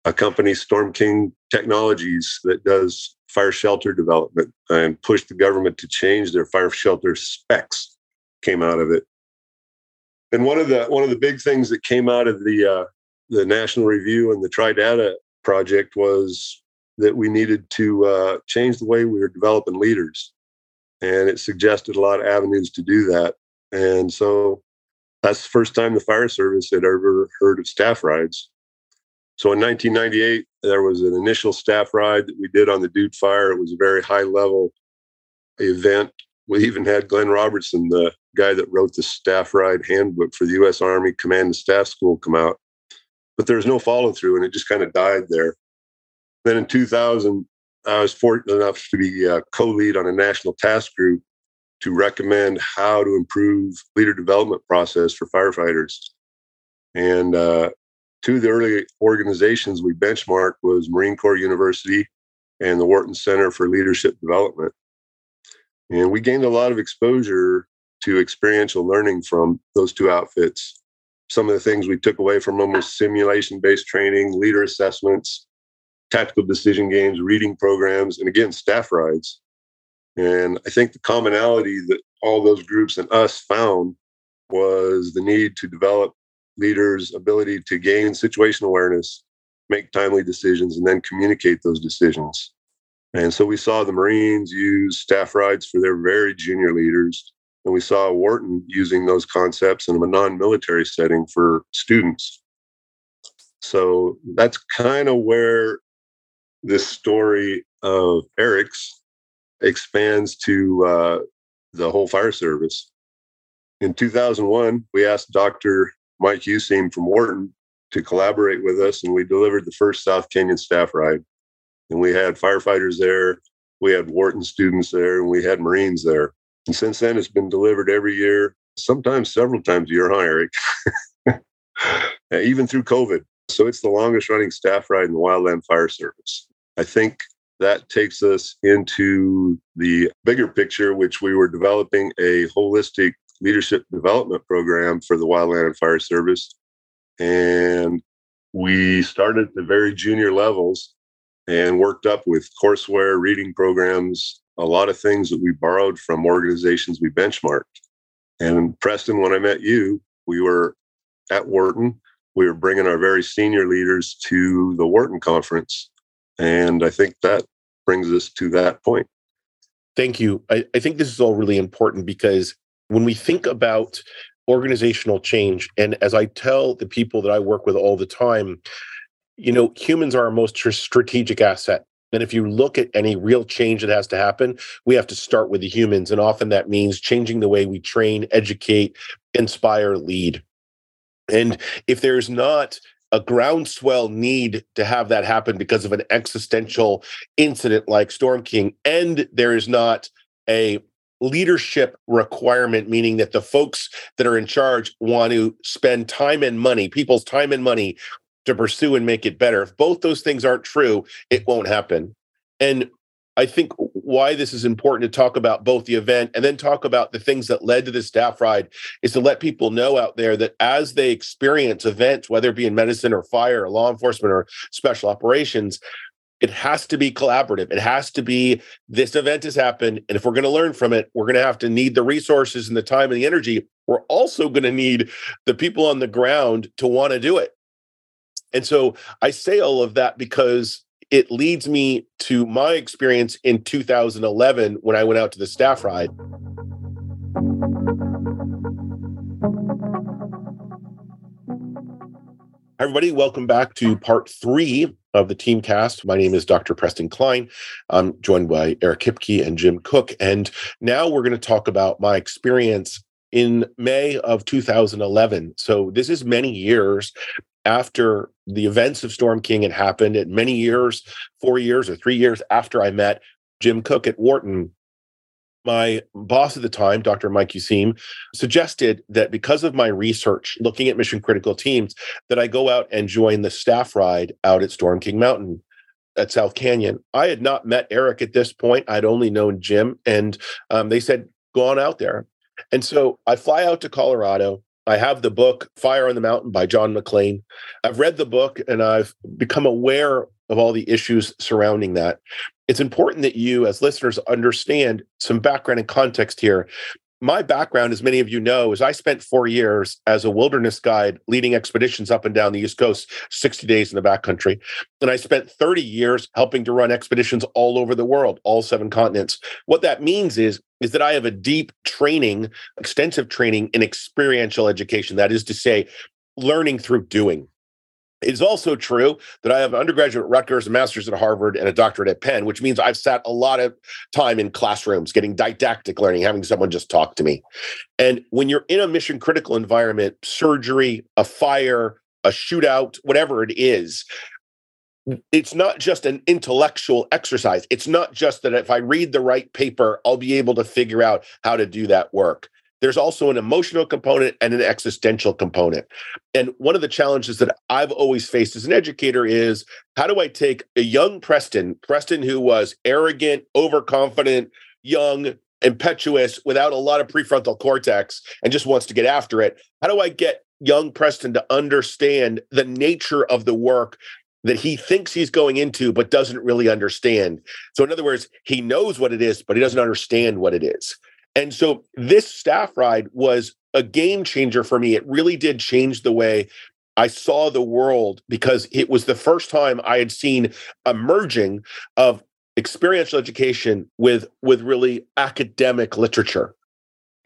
A company, Storm King Technologies, that does fire shelter development and pushed the government to change their fire shelter specs, came out of it. And one of the one of the big things that came out of the uh, the national review and the TriData project was that we needed to uh, change the way we were developing leaders and it suggested a lot of avenues to do that. And so that's the first time the fire service had ever heard of staff rides. So in 1998, there was an initial staff ride that we did on the Dude Fire. It was a very high level event. We even had Glenn Robertson, the guy that wrote the staff ride handbook for the U.S. Army Command and Staff School, come out. But there was no follow through, and it just kind of died there. Then in 2000, I was fortunate enough to be a co-lead on a national task group to recommend how to improve leader development process for firefighters. And uh, two of the early organizations we benchmarked was Marine Corps University and the Wharton Center for Leadership Development. And we gained a lot of exposure to experiential learning from those two outfits. Some of the things we took away from them was simulation based training, leader assessments, tactical decision games, reading programs, and again, staff rides. And I think the commonality that all those groups and us found was the need to develop leaders' ability to gain situational awareness, make timely decisions, and then communicate those decisions. And so we saw the Marines use staff rides for their very junior leaders. And we saw Wharton using those concepts in a non military setting for students. So that's kind of where this story of Eric's expands to uh, the whole fire service. In 2001, we asked Dr. Mike Useem from Wharton to collaborate with us, and we delivered the first South Canyon staff ride. And we had firefighters there, we had Wharton students there, and we had Marines there. And since then, it's been delivered every year, sometimes several times a year, huh, *laughs* Eric? Even through COVID. So it's the longest running staff ride in the Wildland Fire Service. I think that takes us into the bigger picture, which we were developing a holistic leadership development program for the Wildland and Fire Service. And we started at the very junior levels and worked up with courseware, reading programs, a lot of things that we borrowed from organizations we benchmarked. And Preston, when I met you, we were at Wharton. We were bringing our very senior leaders to the Wharton conference and I think that brings us to that point. Thank you. I, I think this is all really important because when we think about organizational change, and as I tell the people that I work with all the time, you know, humans are our most strategic asset. And if you look at any real change that has to happen, we have to start with the humans. And often that means changing the way we train, educate, inspire, lead. And if there's not a groundswell need to have that happen because of an existential incident like Storm King, and there is not a leadership requirement, meaning that the folks that are in charge want to spend time and money, people's time and money to pursue and make it better. If both those things aren't true, it won't happen. And I think why this is important to talk about both the event and then talk about the things that led to the staff ride is to let people know out there that as they experience events, whether it be in medicine or fire or law enforcement or special operations, it has to be collaborative. It has to be this event has happened. And if we're going to learn from it, we're going to have to need the resources and the time and the energy. We're also going to need the people on the ground to want to do it. And so I say all of that because it leads me to my experience in 2011 when I went out to the staff ride. Everybody. Welcome back to part three of the team cast. My name is Dr. Preston Cline. I'm joined by Eric Hipke and Jim Cook. And now we're going to talk about my experience in May of 2011. So this is many years after the events of Storm King had happened, and many years, four years or three years after I met Jim Cook at Wharton, my boss at the time, Dr. Mike Useem, suggested that because of my research looking at mission critical teams, that I go out and join the staff ride out at Storm King Mountain at South Canyon. I had not met Eric at this point. I'd only known Jim, and um, they said, go on out there. And so I fly out to Colorado. I have the book Fire on the Mountain by John Maclean. I've read the book and I've become aware of all the issues surrounding that. It's important that you, as listeners, understand some background and context here. My background, as many of you know, is I spent four years as a wilderness guide leading expeditions up and down the East Coast, 60 days in the backcountry. And I spent 30 years helping to run expeditions all over the world, all seven continents. What that means is is that I have a deep training, extensive training in experiential education. That is to say, learning through doing. It is also true that I have an undergraduate at Rutgers, a master's at Harvard, and a doctorate at Penn, which means I've sat a lot of time in classrooms getting didactic learning, having someone just talk to me. And when you're in a mission critical environment, surgery, a fire, a shootout, whatever it is, it's not just an intellectual exercise. It's not just that if I read the right paper, I'll be able to figure out how to do that work. There's also an emotional component and an existential component. And one of the challenges that I've always faced as an educator is how do I take a young Preston, Preston who was arrogant, overconfident, young, impetuous, without a lot of prefrontal cortex, and just wants to get after it? How do I get young Preston to understand the nature of the work that he thinks he's going into but doesn't really understand. So in other words, he knows what it is but he doesn't understand what it is. And so this staff ride was a game changer for me. It really did change the way I saw the world because it was the first time I had seen a merging of experiential education with with really academic literature.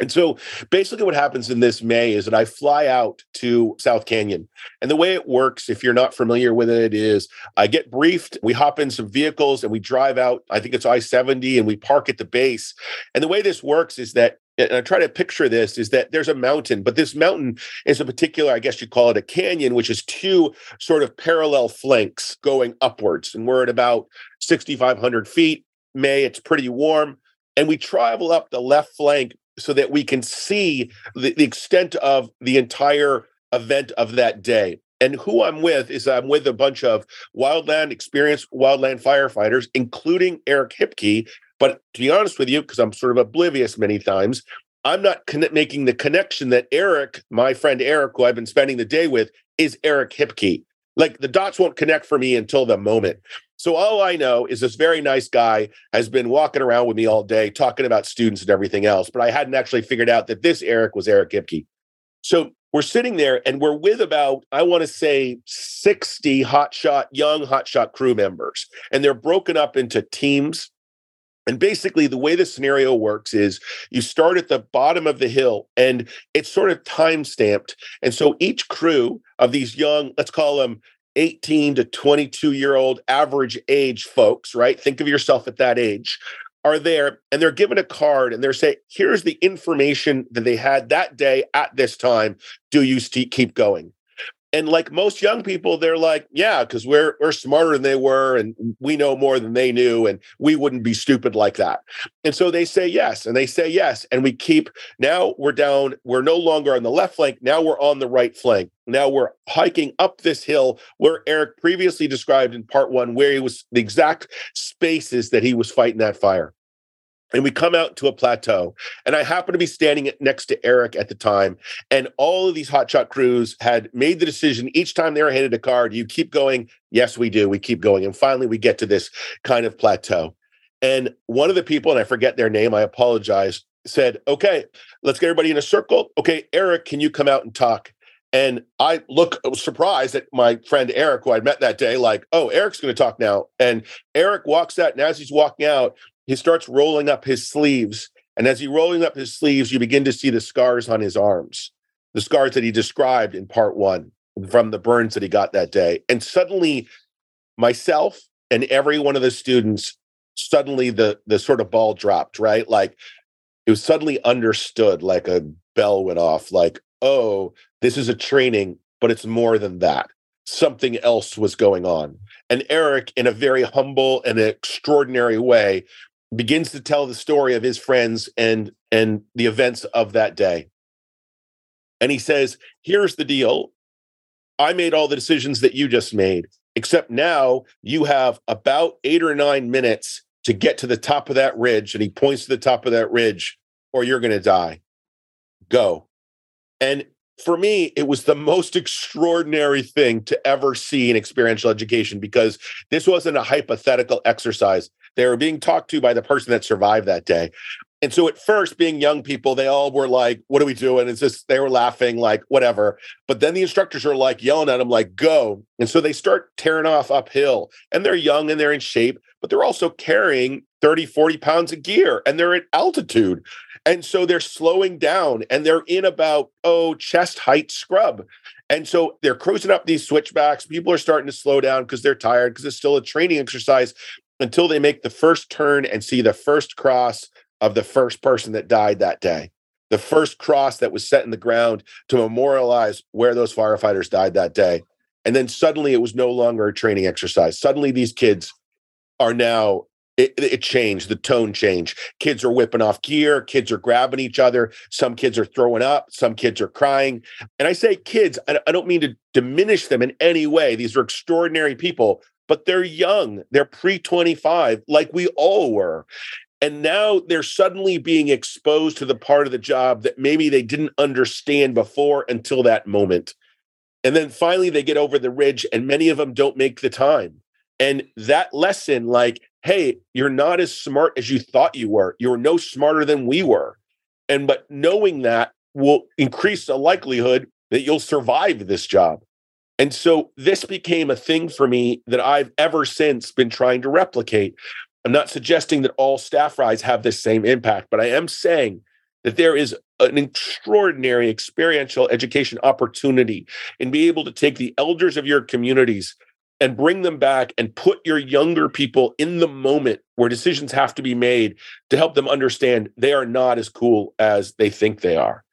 And so basically, what happens in this May is that I fly out to South Canyon. And the way it works, if you're not familiar with it, is I get briefed, we hop in some vehicles and we drive out, I think it's I 70, and we park at the base. And the way this works is that and I try to picture this is that there's a mountain, but this mountain is a particular, I guess you'd call it a canyon, which is two sort of parallel flanks going upwards. And we're at about 6,500 feet. May, it's pretty warm. And we travel up the left flank so that we can see the, the extent of the entire event of that day. And who I'm with is I'm with a bunch of wildland experienced wildland firefighters, including Eric Hipke. But to be honest with you, because I'm sort of oblivious many times, I'm not con- making the connection that Eric, my friend Eric, who I've been spending the day with, is Eric Hipke. Like the dots won't connect for me until the moment. So all I know is this very nice guy has been walking around with me all day talking about students and everything else, but I hadn't actually figured out that this Eric was Eric Hipke. So we're sitting there and we're with about, I want to say 60 hotshot, young hotshot crew members. And they're broken up into teams. And basically, the way the scenario works is you start at the bottom of the hill and it's sort of time stamped. And so each crew of these young, let's call them 18 to 22 year old average age folks, right? Think of yourself at that age, are there and they're given a card and they're saying, here's the information that they had that day at this time. Do you keep going? And like most young people they're like yeah because we're we're smarter than they were and we know more than they knew and we wouldn't be stupid like that. And so they say yes and they say yes and we keep now we're down we're no longer on the left flank now we're on the right flank. Now we're hiking up this hill where eric previously described in part one where he was the exact spaces that he was fighting that fire and we come out to a plateau and i happen to be standing next to eric at the time and all of these hotshot crews had made the decision each time they were handed a card you keep going. Yes we do we keep going. And finally we get to this kind of plateau. And one of the people and i forget their name i apologize said okay let's get everybody in a circle. Okay eric can you come out and talk? And I look surprised at my friend Eric, who I'd met that day, like, oh, Eric's going to talk now. And Eric walks out, and as he's walking out, he starts rolling up his sleeves. And as he rolling up his sleeves, you begin to see the scars on his arms, the scars that he described in part one from the burns that he got that day. And suddenly, myself and every one of the students, suddenly the the sort of ball dropped, right? Like it was suddenly understood, like a bell went off, like, oh, this is a training, but it's more than that. Something else was going on. And Eric, in a very humble and extraordinary way, begins to tell the story of his friends and and the events of that day. And he says here's the deal. I made all the decisions that you just made except now you have about 8 or 9 minutes to get to the top of that ridge and he points to the top of that ridge or you're going to die. Go. And for me, it was the most extraordinary thing to ever see in experiential education because this wasn't a hypothetical exercise. They were being talked to by the person that survived that day. And so at first, being young people, they all were like, What are we doing? It's just they were laughing, like, whatever. But then the instructors are like yelling at them, like, go. And so they start tearing off uphill. And they're young and they're in shape, but they're also carrying 30, 40 pounds of gear and they're at altitude. And so they're slowing down and they're in about, oh, chest height scrub. And so they're cruising up these switchbacks. People are starting to slow down because they're tired because it's still a training exercise until they make the first turn and see the first cross of the first person that died that day. The first cross that was set in the ground to memorialize where those firefighters died that day. And then suddenly it was no longer a training exercise. Suddenly these kids are now it, it, changed the tone changed kids are whipping off gear kids are grabbing each other some kids are throwing up some kids are crying and i say kids I, I don't mean to diminish them in any way these are extraordinary people but they're young they're pre-25 like we all were and now they're suddenly being exposed to the part of the job that maybe they didn't understand before until that moment and then finally they get over the ridge and many of them don't make the time and that lesson like hey, you're not as smart as you thought you were. You're no smarter than we were. And but knowing that will increase the likelihood that you'll survive this job. And so this became a thing for me that I've ever since been trying to replicate. I'm not suggesting that all staff rides have this same impact, but I am saying that there is an extraordinary experiential education opportunity in being able to take the elders of your communities and bring them back and put your younger people in the moment where decisions have to be made to help them understand they are not as cool as they think they are.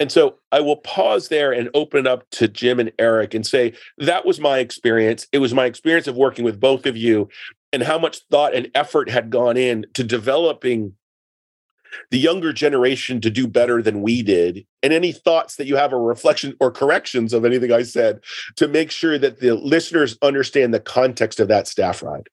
And so I will pause there and open it up to Jim and Eric and say, that was my experience. It was my experience of working with both of you and how much thought and effort had gone in to developing the younger generation to do better than we did and any thoughts that you have or reflection or corrections of anything i said to make sure that the listeners understand the context of that staff ride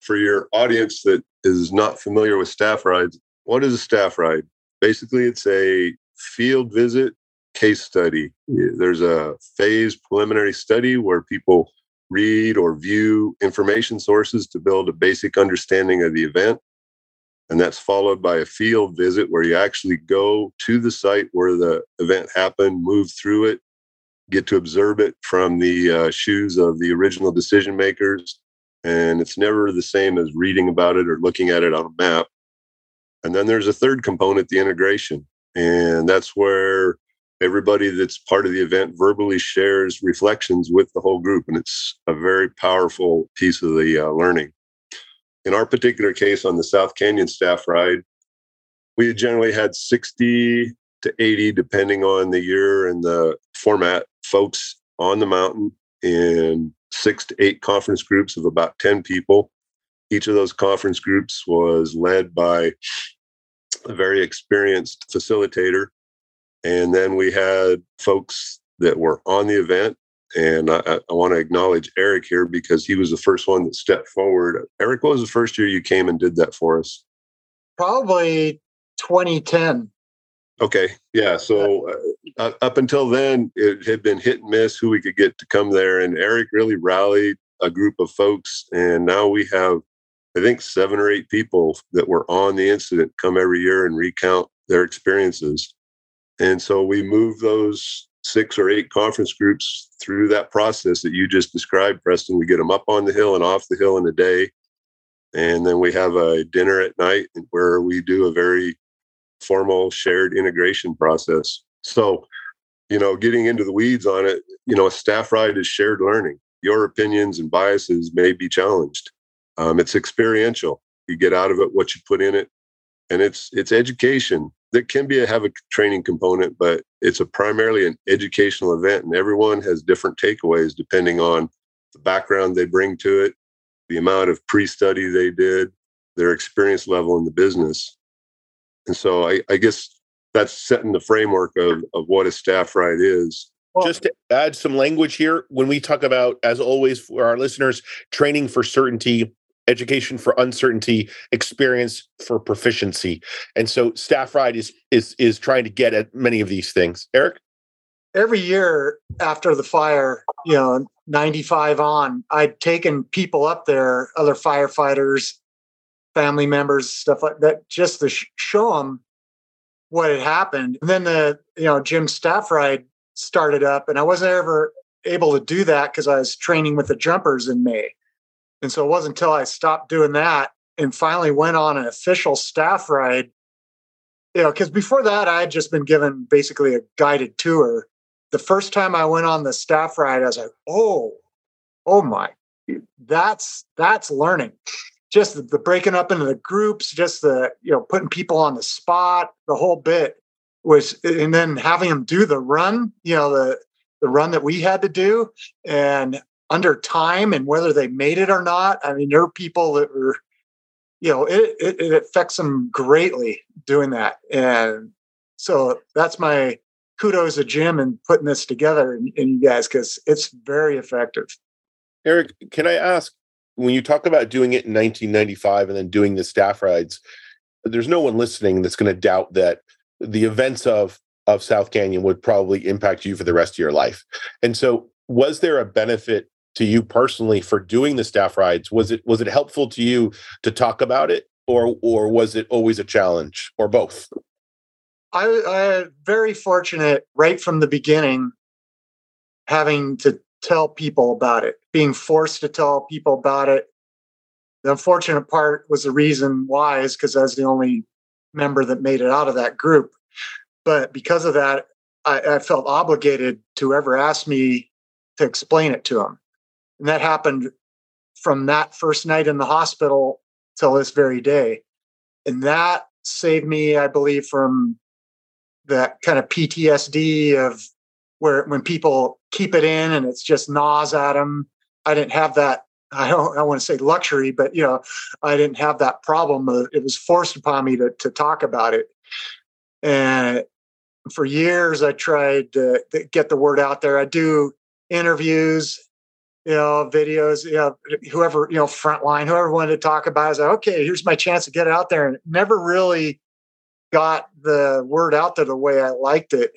for your audience that is not familiar with staff rides what is a staff ride basically it's a field visit case study there's a phase preliminary study where people read or view information sources to build a basic understanding of the event and that's followed by a field visit where you actually go to the site where the event happened, move through it, get to observe it from the uh, shoes of the original decision makers. And it's never the same as reading about it or looking at it on a map. And then there's a third component, the integration. And that's where everybody that's part of the event verbally shares reflections with the whole group, and it's a very powerful piece of the uh, learning. In our particular case on the South Canyon staff ride, we generally had 60 to 80, depending on the year and the format, folks on the mountain in six to eight conference groups of about 10 people. Each of those conference groups was led by a very experienced facilitator and then we had folks that were on the event. And I, I want to acknowledge Eric here because he was the first one that stepped forward. Eric, what was the first year you came and did that for us? Probably 2010. Okay. Yeah. So uh, up until then, it had been hit and miss who we could get to come there. And Eric really rallied a group of folks. And now we have, I think, seven or eight people that were on the incident come every year and recount their experiences. And so we move those six or eight conference groups through that process that you just described, Preston. We get them up on the hill and off the hill in a day. And then we have a dinner at night where we do a very formal shared integration process. So, you know, getting into the weeds on it, you know, a staff ride is shared learning. Your opinions and biases may be challenged. Um, it's experiential. You get out of it what you put in it, and it's it's education there can be a have a training component, but it's a primarily an educational event, and everyone has different takeaways depending on the background they bring to it, the amount of pre-study they did, their experience level in the business. And so I, I guess that's setting the framework of, of what a staff ride is. Just to add some language here, when we talk about, as always, for our listeners, training for certainty, education for uncertainty, experience for proficiency. And so Staff Ride is is is trying to get at many of these things. Eric? Every year after the fire, you know, 95 on, I'd taken people up there, other firefighters, family members, stuff like that, just to sh- show them what had happened. And then the, you know, Jim Staff Ride started up, and I wasn't ever able to do that because I was training with the jumpers in May. And so it wasn't until I stopped doing that and finally went on an official staff ride, you know, because before that I had just been given basically a guided tour. The first time I went on the staff ride, I was like, oh, oh my, that's that's learning. Just the, the breaking up into the groups, just the you know putting people on the spot, the whole bit was, and then having them do the run, you know the the run that we had to do, and under time and whether they made it or not. I mean, there are people that were, you know, it, it, it affects them greatly doing that. And so that's my kudos to Jim and putting this together and, and you guys because it's very effective. Eric, can I ask when you talk about doing it in 1995 and then doing the staff rides, there's no one listening that's going to doubt that the events of of South Canyon would probably impact you for the rest of your life. And so, was there a benefit to you personally for doing the staff rides? Was it was it helpful to you to talk about it or or was it always a challenge or both? I i very fortunate right from the beginning having to tell people about it being forced to tell people about it. The unfortunate part was the reason why is because i was the only member that made it out of that group. But because of that I, I felt obligated to ever ask me to explain it to them and that happened from that first night in the hospital till this very day. And that saved me, I believe, from that kind of PTSD of where when people keep it in and it's just gnaws at them. I didn't have that. *laughs* I don't. I want to say luxury, but you know, I didn't have that problem. It was forced upon me to to talk about it, and for years I tried to, get the word out there. I do interviews you know, videos, you know, whoever, you know, frontline, whoever wanted to talk about it, I was like, okay, here's my chance to get out there. And never really got the word out there the way I liked it.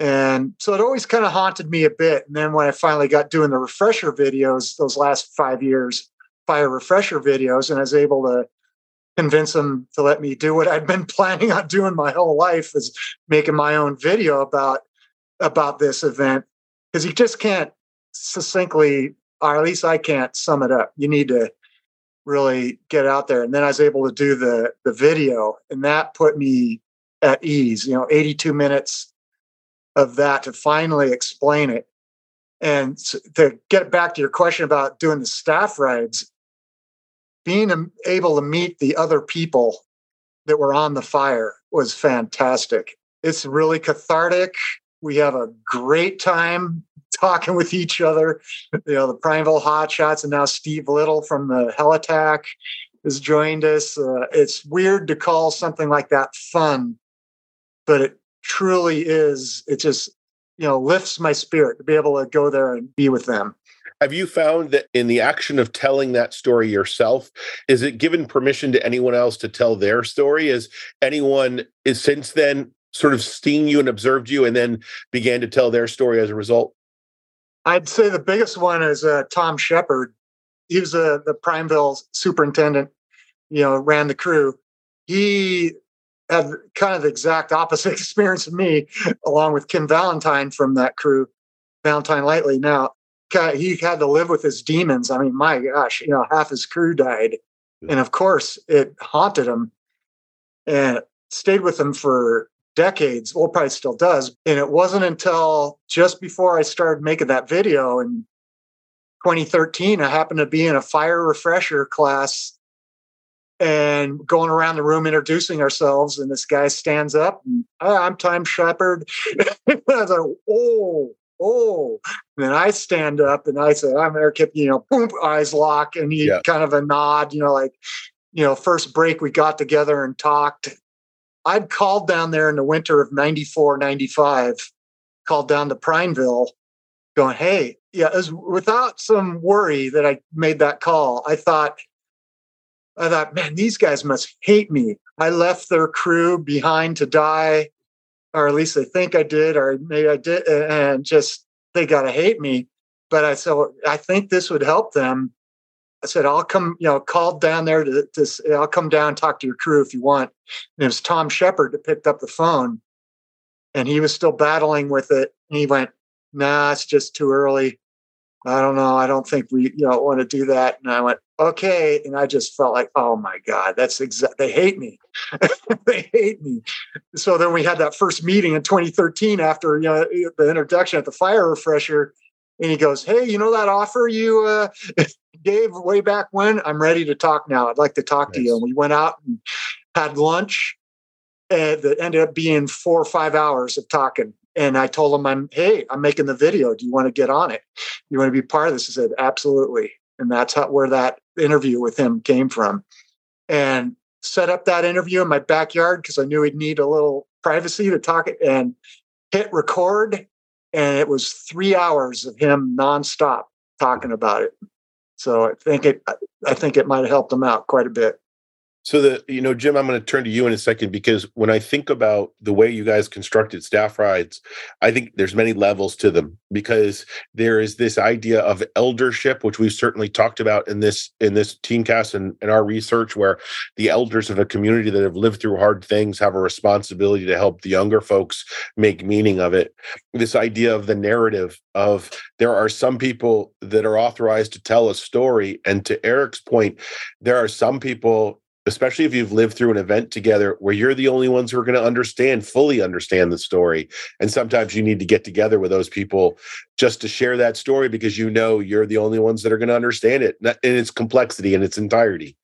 And so it always kind of haunted me a bit. And then when I finally got doing the refresher videos, those last five years, fire refresher videos, and I was able to convince them to let me do what I'd been *laughs* planning on doing my whole life is making my own video about about this event. Because you just can't succinctly, or at least I can't sum it up. You need to really get out there. And then I was able to do the the video, and that put me at ease. You know, 82 minutes of that to finally explain it. And to get back to your question about doing the staff rides, being able to meet the other people that were on the fire was fantastic. It's really cathartic. We have a great time talking with each other. You know, the Prineville Hotshots and now Steve Little from the Helitack has joined us. Uh, it's weird to call something like that fun, but it truly is. It just, you know, lifts my spirit to be able to go there and be with them. Have you found that in the action of telling that story yourself, is it given permission to anyone else to tell their story? Is anyone is since then sort of seen you and observed you and then began to tell their story as a result? I'd say the biggest one is uh, Tom Shepard. He was uh, the Prineville superintendent, you know, ran the crew. He had kind of the exact opposite *laughs* experience of me, along with Kim Valentine from that crew, Valentine Lightly. Now, he had to live with his demons. I mean, my gosh, you know, half his crew died. And of course, it haunted him and stayed with him for decades. Well, probably still does. And it wasn't until just before I started making that video in 2013, I happened to be in a fire refresher class and going around the room introducing ourselves. And this guy stands up and oh, I'm Tom Shepard. *laughs* I was like, oh, oh. And then I stand up and I say, I'm Eric Hipke, you know, boom, eyes lock. And he yeah. kind of a nod, you know, like, you know, first break we got together and talked. I'd called down there in the winter of 94, 95, called down to Prineville going, hey, yeah, was without some worry that I made that call. I thought, I thought, man, these guys must hate me. I left their crew behind to die, or at least they think I did, or maybe I did, and just they got to hate me. But I said, I think this would help them. I said, I'll come, you know, called down there to, to I'll come down talk to your crew if you want. And it was Tom Shepard that picked up the phone and he was still battling with it. And he went, nah, it's just too early. I don't know. I don't think we, you know, want to do that. And I went, okay. And I just felt like, oh my God, that's exact. They hate me. *laughs* they hate me. So then we had that first meeting in 2013 after, you know, the introduction at the fire refresher. And he goes, hey, you know that offer you uh, *laughs* gave way back when? I'm ready to talk now. I'd like to talk nice. to you. And we went out and had lunch. And that ended up being four or five hours of talking and I told him, I'm, hey, I'm making the video. Do you want to get on it? You want to be part of this? He said, absolutely. And that's how, where that interview with him came from. And set up that interview in my backyard because I knew he'd need a little privacy to talk it and hit record. And it was three hours of him nonstop talking about it. So I think it, I think it might have helped him out quite a bit. So the you know Jim, I'm going to turn to you in a second because when I think about the way you guys constructed staff rides, I think there's many levels to them because there is this idea of eldership, which we've certainly talked about in this in this teamcast and in our research, where the elders of a community that have lived through hard things have a responsibility to help the younger folks make meaning of it. This idea of the narrative of there are some people that are authorized to tell a story, and to Eric's point, there are some people especially if you've lived through an event together where you're the only ones who are going to understand fully understand the story. And sometimes you need to get together with those people just to share that story because you know you're the only ones that are going to understand it in its complexity in its entirety.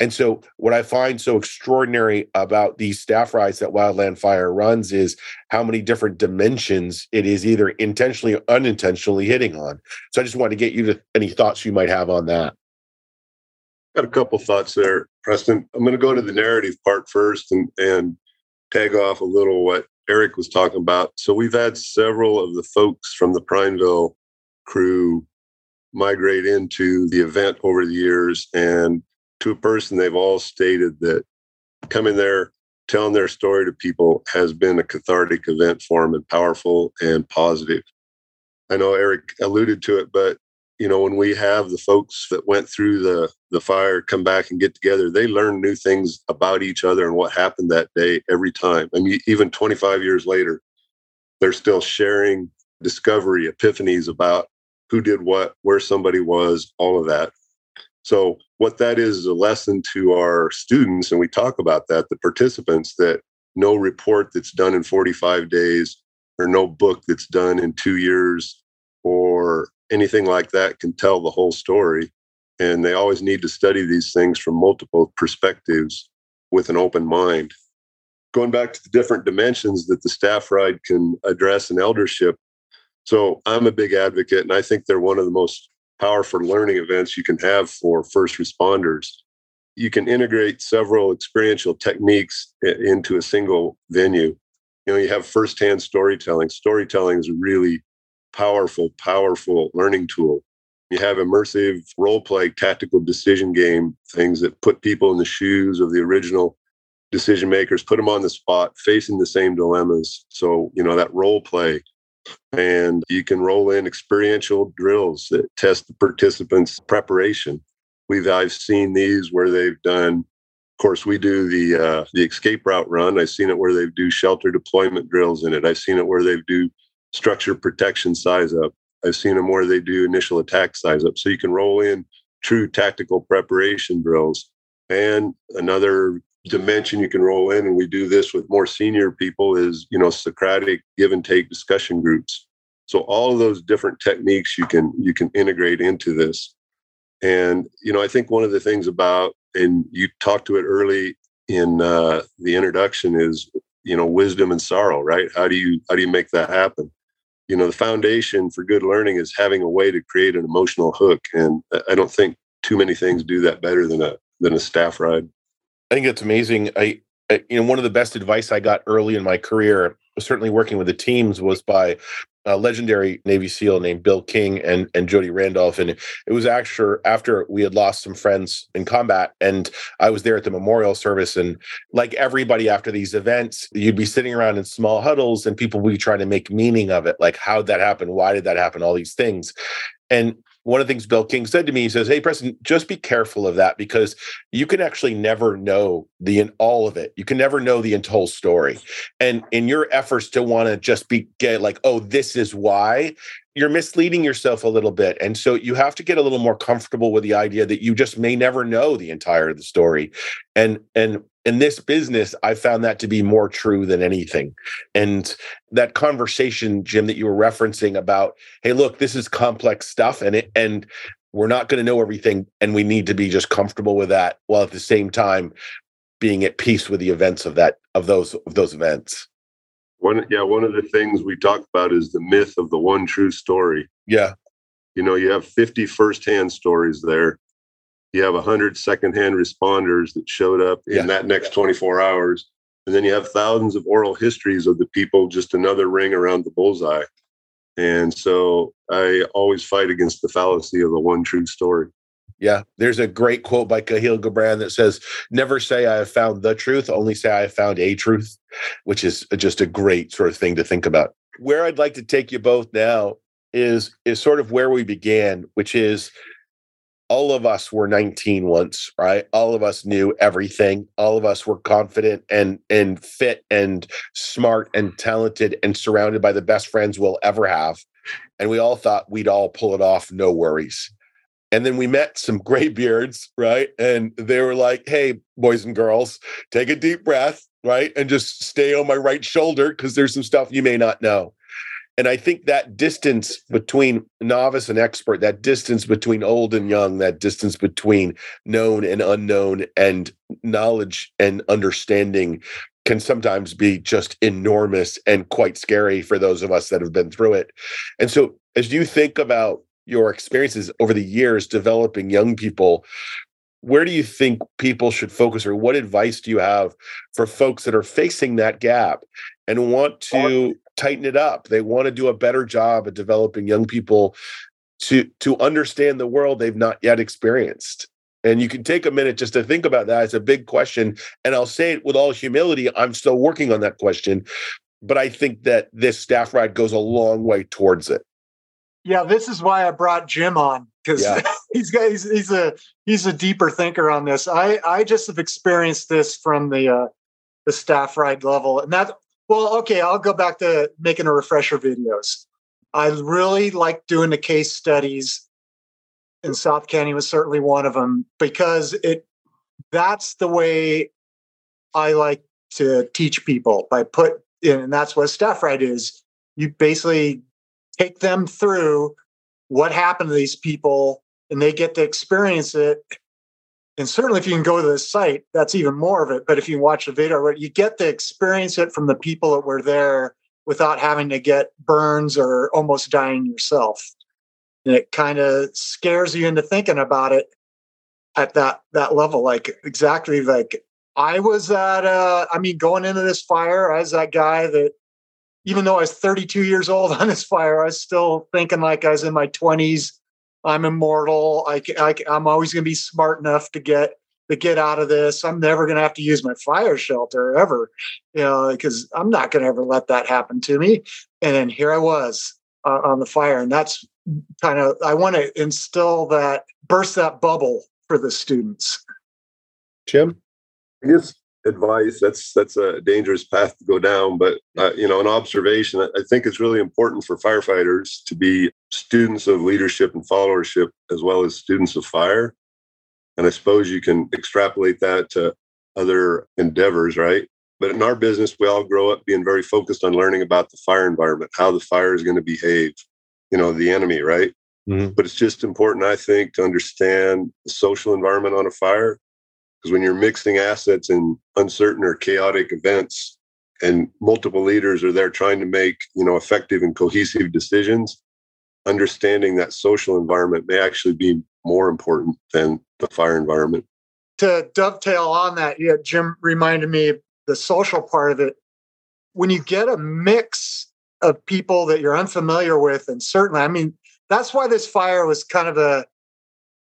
And so what i find so extraordinary about these staff rides that wildland fire runs is how many different dimensions it is either intentionally or unintentionally hitting on. So i just wanted to get you to any thoughts you might have on that got a couple thoughts there, Preston. I'm going to go to the narrative part first and, and tag off a little what Eric was talking about. So we've had several of the folks from the Prineville crew migrate into the event over the years. And to a person, they've all stated that coming there, telling their story to people has been a cathartic event for them and powerful and positive. I know Eric alluded to it, but you know when we have the folks that went through the the fire come back and get together they learn new things about each other and what happened that day every time. I mean, even 25 years later they're still sharing discovery epiphanies about who did what where somebody was all of that. So what that is is a lesson to our students and we talk about that the participants that no report that's done in 45 days or no book that's done in two years or anything like that can tell the whole story. And they always need to study these things from multiple perspectives with an open mind. Going back to the different dimensions that the staff ride can address in eldership. So I'm a big advocate, and I think they're one of the most powerful learning events you can have for first responders. You can integrate several experiential techniques into a single venue. You know, you have firsthand storytelling. Storytelling is a really powerful, powerful learning tool. You have immersive role play, tactical decision game things that put people in the shoes of the original decision makers, put them on the spot, facing the same dilemmas. So, you know, that role play. And you can roll in experiential drills that test the participants' preparation. We've I've seen these where they've done. Of course, we do the uh, the escape route run. I've seen it where they do shelter deployment drills in it. I've seen it where they do structure protection size up. I've seen them where they do initial attack size up. So you can roll in true tactical preparation drills. And another dimension you can roll in, and we do this with more senior people, is you know Socratic give and take discussion groups. So all of those different techniques you can you can integrate into this. And you know, I think one of the things about, and you talked to it early in uh, the introduction, is you know wisdom and sorrow, right? How do you how do you make that happen? You know the foundation for good learning is having a way to create an emotional hook and i don't think too many things do that better than a than a staff ride. I think it's amazing. I, I you know one of the best advice i got early in my career certainly working with the teams was by a legendary Navy SEAL named Bill King and and Jody Randolph, and it was actually after we had lost some friends in combat, and I was there at the memorial service, and like everybody after these events, you'd be sitting around in small huddles, and people would be trying to make meaning of it, like how'd that happen, why did that happen, all these things, and one of the things Bill King said to me, he says, Hey, Preston, just be careful of that because you can actually never know the in all of it. You can never know the whole story. And in your efforts to want to just be get like, oh, this is why, you're misleading yourself a little bit. And so you have to get a little more comfortable with the idea that you just may never know the entire of the story. And and in this business, I found that to be more true than anything. And that conversation, Jim, that you were referencing about, hey, look, this is complex stuff, and it and we're not going to know everything, and we need to be just comfortable with that, while at the same time being at peace with the events of that of those of those events. One, yeah, one of the things we talk about is the myth of the one true story. Yeah, you know, you have 50 firsthand stories there. You have 100 secondhand responders that showed up in yeah. that next 24 hours. And then you have thousands of oral histories of the people just another ring around the bullseye. And so i always fight against the fallacy of the one true story yeah there's a great quote by Kahlil Gibran that says never say i have found the truth only say i have found a truth which is just a great sort of thing to think about. Where i'd like to take you both now is is sort of where we began which is all of us were 19 once right? All of us knew everything. All of us were confident and and fit and smart and talented and surrounded by the best friends we'll ever have. And we all thought we'd all pull it off no worries and then we met some gray beards right and they were like hey boys and girls take a deep breath right and just stay on my right shoulder because there's some stuff you may not know and I think that distance between novice and expert, that distance between old and young, that distance between known and unknown, and knowledge and understanding can sometimes be just enormous and quite scary for those of us that have been through it. And so, as you think about your experiences over the years developing young people, where do you think people should focus, or what advice do you have for folks that are facing that gap and want to tighten it up. They want to do a better job at developing young people to to understand the world they've not yet experienced. And you can take a minute just to think about that. It's a big question. And I'll say it with all humility, I'm still working on that question. But I think that this staff ride goes a long way towards it. Yeah, this is why I brought Jim on because yeah. *laughs* he's got he's, he's a he's a deeper thinker on this. I I just have experienced this from the uh, the staff ride level, and that well, okay, I'll go back to making a refresher videos. I really like doing the case studies, and South Canyon was certainly one of them because it that's the way I like to teach people. by put in, and that's what staff ride is. you basically take them through what happened to these people and they get to experience it. And certainly if you can go to the site that's even more of it. But if you watch the video you get to experience it from the people that were there without having to get burns or almost dying yourself. And it kind of scares you into thinking about it at that that level like exactly like i was at uh i mean going into this fire i was that guy that even though i was 32 years old *laughs* on this fire i was still thinking like i was in my 20s I'm immortal. I, I, I'm always going to be smart enough to get to get out of this. I'm never going to have to use my fire shelter ever, you know, because I'm not going to ever let that happen to me. And then here I was uh, on the fire, and that's kind of I want to instill that burst that bubble for the students. Jim, I guess advice that's that's a dangerous path to go down but uh, you know an observation i think it's really important for firefighters to be students of leadership and followership as well as students of fire. And i suppose you can extrapolate that to other endeavors right? But in our business we all grow up being very focused on learning about the fire environment how the fire is going to behave you know the enemy right? Mm-hmm. but it's just important i think to understand the social environment on a fire because when you're mixing assets in uncertain or chaotic events and multiple leaders are there trying to make you know effective and cohesive decisions understanding that social environment may actually be more important than the fire environment. To dovetail on that yeah jim reminded me the social part of it. When you get a mix of people that you're unfamiliar with and certainly i mean that's why this fire was kind of a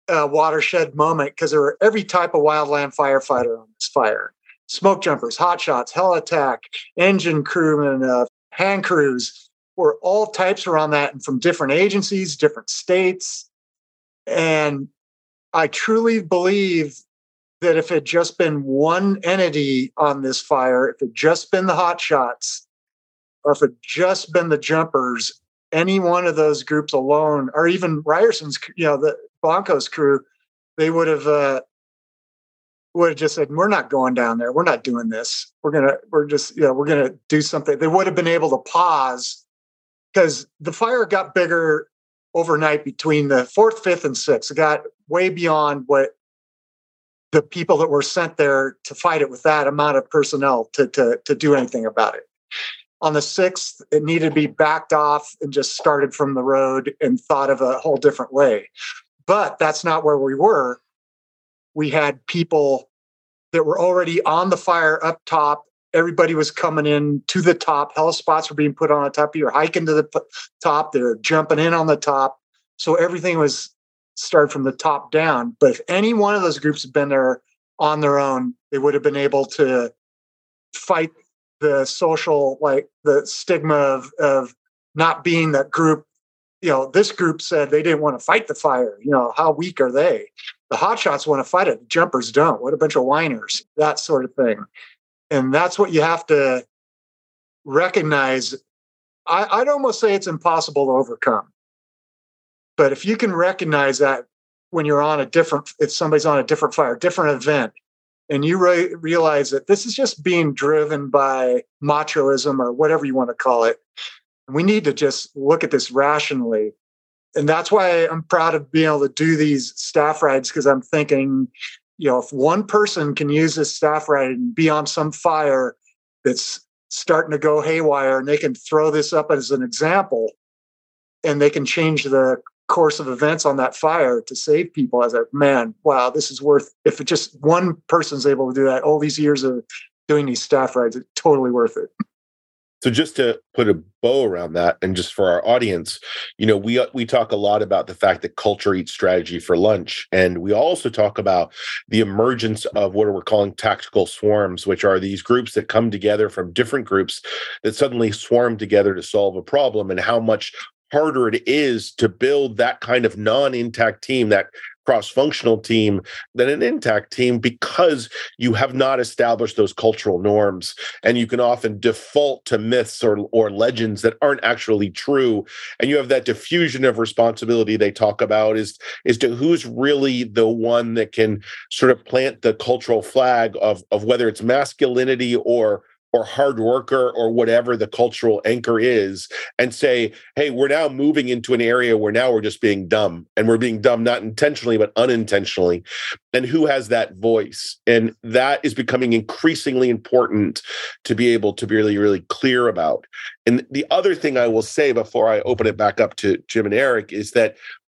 a watershed moment because there were every type of wildland firefighter on this fire smoke jumpers, hot shots, helitack, engine crewmen, uh, hand crews, were all types around that and from different agencies, different states. And I truly believe that if it just been one entity on this fire, if it just been the hot shots, or if it just been the jumpers, any one of those groups alone, or even Ryerson's, you know, the Blanco's crew, they would have uh, would have just said, "We're not going down there. We're not doing this. We're gonna, we're just, you know, we're gonna do something." They would have been able to pause because the fire got bigger overnight between the fourth, fifth, and sixth. It got way beyond what the people that were sent there to fight it with that amount of personnel to to to do anything about it. On the sixth, it needed to be backed off and just started from the road and thought of a whole different way. But that's not where we were. We had people that were already on the fire up top. Everybody was coming in to the top. Helispots were being put on the top. You're hiking to the top. They're jumping in on the top. So everything was started from the top down. But if any one of those groups had been there on their own, they would have been able to fight the social, like the stigma of, of not being that group you know, this group said they didn't want to fight the fire. You know, how weak are they? The hotshots want to fight it. The jumpers don't. What a bunch of whiners, that sort of thing. And that's what you have to recognize. I, I'd almost say it's impossible to overcome. But if you can recognize that when you're on a different, if somebody's on a different fire, different event, and you re- realize that this is just being driven by machoism or whatever you want to call it, we need to just look at this rationally. And that's why I'm proud of being able to do these staff rides because I'm thinking, you know, if one person can use this staff ride and be on some fire that's starting to go haywire and they can throw this up as an example and they can change the course of events on that fire to save people as a man wow this is worth if it just one person's able to do that all these years of doing these staff rides it's totally worth it so just to put a bow around that, and just for our audience, you know, we uh, we talk a lot about the fact that culture eats strategy for lunch, and we also talk about the emergence of what we're calling tactical swarms, which are these groups that come together from different groups that suddenly swarm together to solve a problem, and how much harder it is to build that kind of non-intact team that cross-functional team than an intact team because you have not established those cultural norms and you can often default to myths or, or legends that aren't actually true and you have that diffusion of responsibility they talk about is is to who's really the one that can sort of plant the cultural flag of of whether it's masculinity or or hard worker or whatever the cultural anchor is and say hey we're now moving into an area where now we're just being dumb and we're being dumb not intentionally but unintentionally. And who has that voice? And that is becoming increasingly important to be able to be really really clear about. And the other thing i will say before i open it back up to jim and eric is that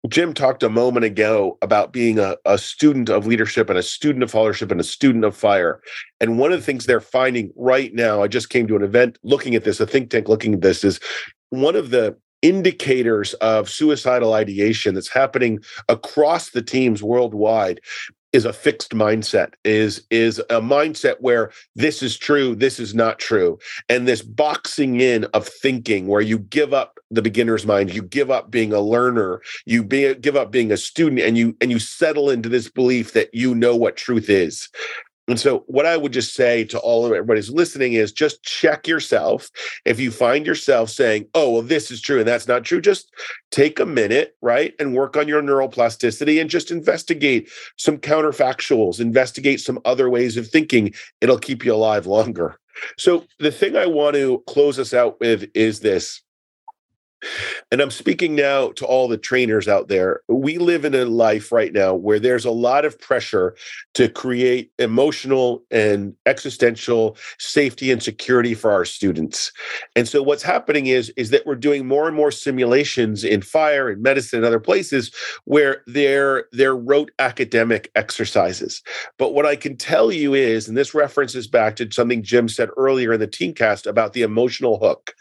Jim talked a moment ago about being a, a student of leadership and a student of followership and a student of fire. And one of the things they're finding right now, I just came to an event looking at this, a think tank looking at this, is one of the indicators of suicidal ideation that's happening across the teams worldwide is a fixed mindset is is a mindset where this is true this is not true. And this boxing in of thinking where you give up the beginner's mind you give up being a learner you be, give up being a student and you and you settle into this belief that you know what truth is and so, what I would just say to all of everybody's listening is just check yourself. If you find yourself saying, oh, well, this is true and that's not true, just take a minute, right? And work on your neuroplasticity and just investigate some counterfactuals, investigate some other ways of thinking. It'll keep you alive *laughs* longer. So, the thing I want to close us out with is this and I'm speaking now to all the trainers out there. We live in a life right now where there's a lot of pressure to create emotional and existential safety and security for our students. And so what's happening is is that we're doing more and more simulations in fire and medicine and other places where they're they're rote academic exercises. But what I can tell you is and this references back to something Jim said earlier in the teamcast about the emotional hook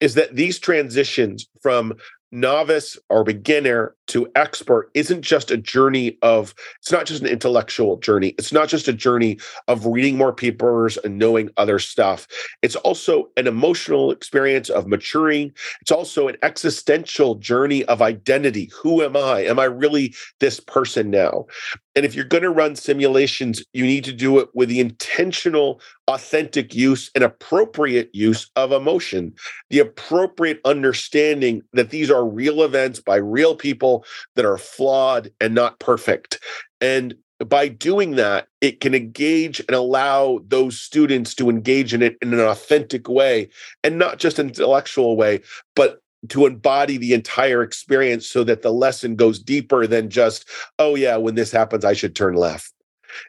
is that these transitions from novice or beginner to expert isn't just a journey of it's not just an intellectual journey it's not just a journey of reading more papers and knowing other stuff. It's also an emotional experience of maturing. It's also an existential journey of identity. Who am i? Am i really this person now? And if you're going to run simulations, you need to do it with the intentional, authentic use and appropriate use of emotion, the appropriate understanding that these are real events by real people that are flawed and not perfect. And by doing that, it can engage and allow those students to engage in it in an authentic way and not just an intellectual way, but to embody the entire experience so that the lesson goes deeper than just, oh, yeah, when this happens, I should turn left.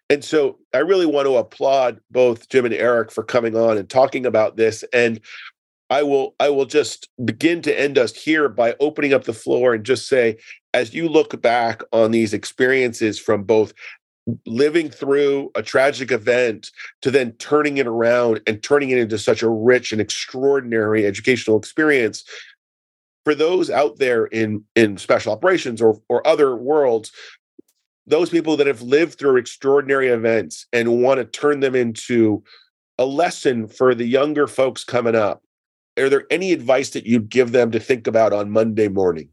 And so I really want to applaud both Jim and Eric for coming on and talking about this. And I will I will just begin to end us here by opening up the floor and just say, as you look back on these experiences from both living through a tragic event to then turning it around and turning it into such a rich and extraordinary educational experience for those out there in in special operations or or other worlds those people that have lived through extraordinary events and want to turn them into a lesson for the younger folks coming up are there any advice that you'd give them to think about on monday morning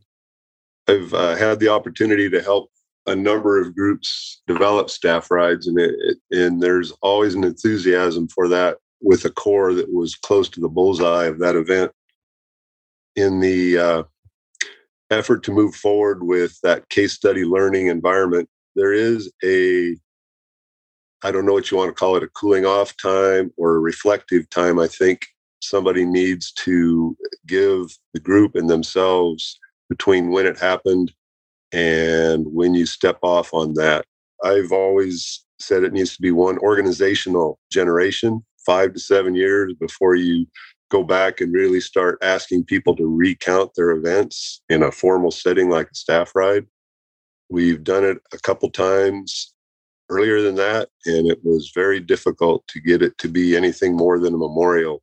i've uh, had the opportunity to help a number of groups develop staff rides and it, and there's always an enthusiasm for that with a core that was close to the bullseye of that event in the uh, effort to move forward with that case study learning environment, there is a I don't know what you want to call it, a cooling off time or a reflective time. I think somebody needs to give the group and themselves between when it happened and when you step off on that. I've always said it needs to be one organizational generation, five to seven years before you go back and really start asking people to recount their events in a formal setting like a staff ride. We've done it a couple times earlier than that, and it was very difficult to get it to be anything more than a memorial.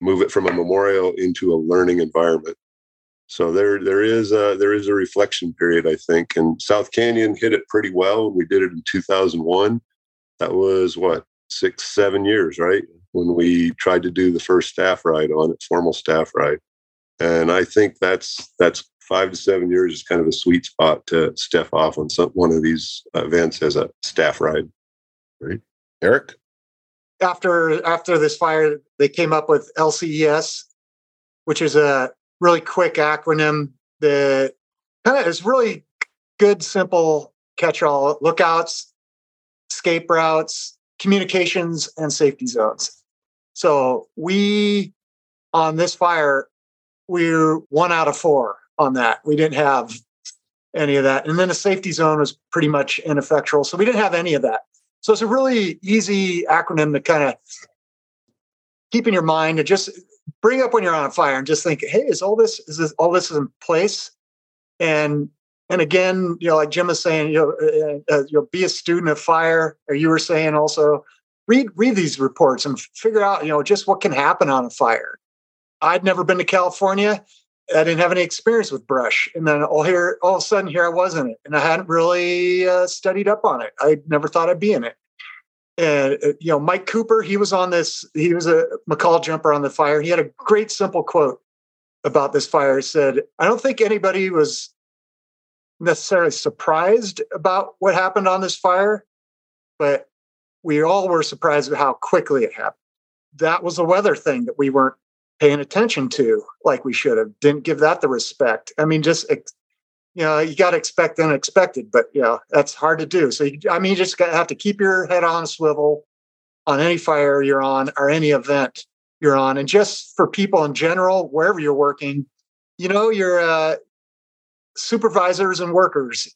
Move it from a memorial into a learning environment. So there, there is a there is a reflection period, I think. And South Canyon hit it pretty well. We did it in 2001. That was what six, seven years, right? when we tried to do the first staff ride on it, formal staff ride. And I think that's that's five to seven years is kind of a sweet spot to step off on some one of these events as a staff ride. Right, Eric. After after this fire, they came up with LCES, which is a really quick acronym that kind of is really good, simple catch-all lookouts, escape routes, communications, and safety zones. So we on this fire, we're one out of four on that. We didn't have any of that. And then the safety zone was pretty much ineffectual. So we didn't have any of that. So it's a really easy acronym to kind of keep in your mind and just bring up when you're on a fire and just think, hey, is all this is this all this is in place? And and again, you know, like Jim was saying, you know, uh, uh, you'll be a student of fire, or you were saying also, read read these reports and figure out, you know, just what can happen on a fire. I'd never been to California. I didn't have any experience with brush, and then all here, all of a sudden, here I was in it, and I hadn't really uh, studied up on it. I never thought I'd be in it. And uh, you know, Mike Cooper, he was on this. He was a McCall jumper on the fire. He had a great, simple quote about this fire. He said, "I don't think anybody was necessarily surprised about what happened on this fire, but we all were surprised at how quickly it happened. That was a weather thing that we weren't paying attention to like we should have. Didn't give that the respect. I mean, just you know, you got to expect unexpected, but you know that's hard to do. So you, I mean, you just got have to keep your head on a swivel on any fire you're on or any event you're on, and just for people in general, wherever you're working, you know, your uh, supervisors and workers.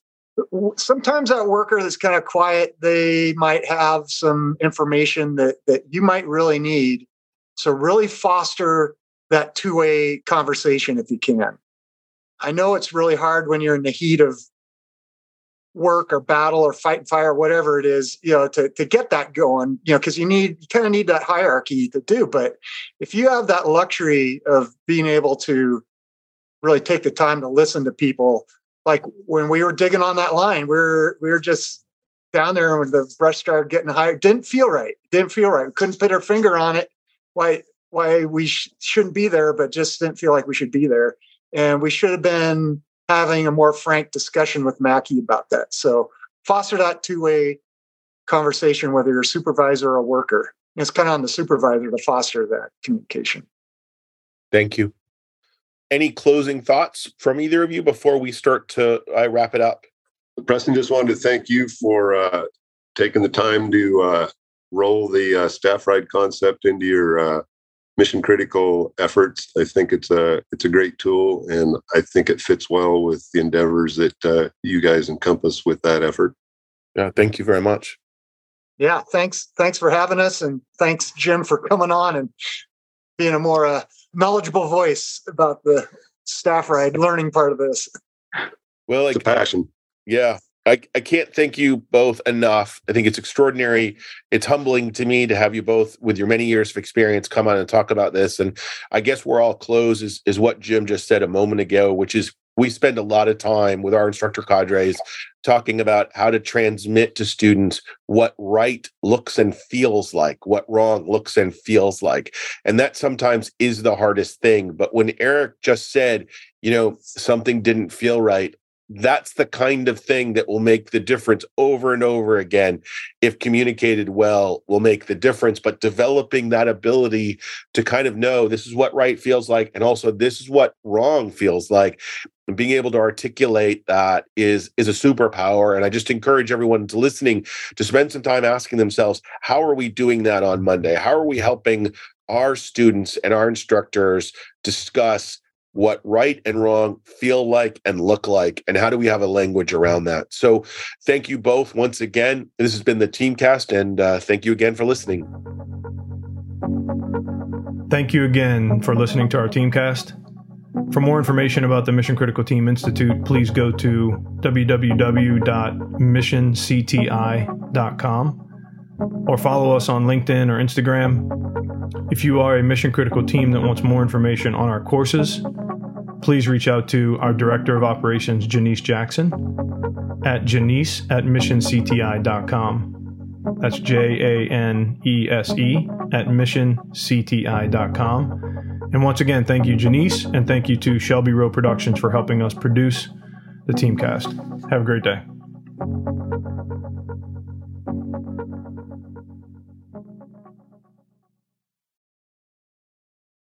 Sometimes that worker that's kind of quiet, they might have some information that that you might really need so really foster that two-way conversation if you can. I know it's really hard when you're in the heat of work or battle or fight and fire, whatever it is, you know, to, to get that going, you know, because you need you kind of need that hierarchy to do. But if you have that luxury of being able to really take the time to listen to people, like when we were digging on that line, we are we were just down there when the brush started getting higher. Didn't feel right. Didn't feel right. Couldn't put our finger on it why why we sh- shouldn't be there, but just didn't feel like we should be there. And we should have been having a more frank discussion with Mackey about that. So foster that two way conversation, whether you're a supervisor or a worker. It's kind of on the supervisor to foster that communication. Thank you. Any closing thoughts from either of you before we start to I wrap it up? Preston just wanted to thank you for uh, taking the time to uh, roll the uh, staff ride concept into your uh, mission critical efforts. I think it's a it's a great tool, and I think it fits well with the endeavors that uh, you guys encompass with that effort. Yeah, thank you very much. Yeah, thanks thanks for having us, and thanks Jim for coming on and being a more uh, knowledgeable voice about the staff ride learning part of this. Well, like, it's a passion. Yeah, I, I can't thank you both enough. I think it's extraordinary. It's humbling to me to have you both, with your many years of experience, come on and talk about this. And I guess we're all close is, is what Jim just said a moment ago, which is we spend a lot of time with our instructor cadres talking about how to transmit to students what right looks and feels like, what wrong looks and feels like. And that sometimes is the hardest thing. But when Eric just said, you know, something didn't feel right, that's the kind of thing that will make the difference over and over again. If communicated well will make the difference but developing that ability to kind of know this is what right feels like and also this is what wrong feels like and being able to articulate that is is a superpower and i just encourage everyone to listening to spend some time asking themselves how are we doing that on monday? How are we helping our students and our instructors discuss what right and wrong feel like and look like and how do we have a language around that? So thank you both once again. This has been the teamcast and uh, thank you again for listening. Thank you again for listening to our teamcast. For more information about the mission critical team institute please go to www.missioncti.com or follow us on linkedin or instagram if you are a mission critical team that wants more information on our courses, please reach out to our Director of Operations, Janese Jackson, at janese at missioncti.com. That's J A N E S E at missioncti.com. And once again, thank you, Janese, and thank you to Shelby Rowe Productions for helping us produce the Teamcast. Have a great day.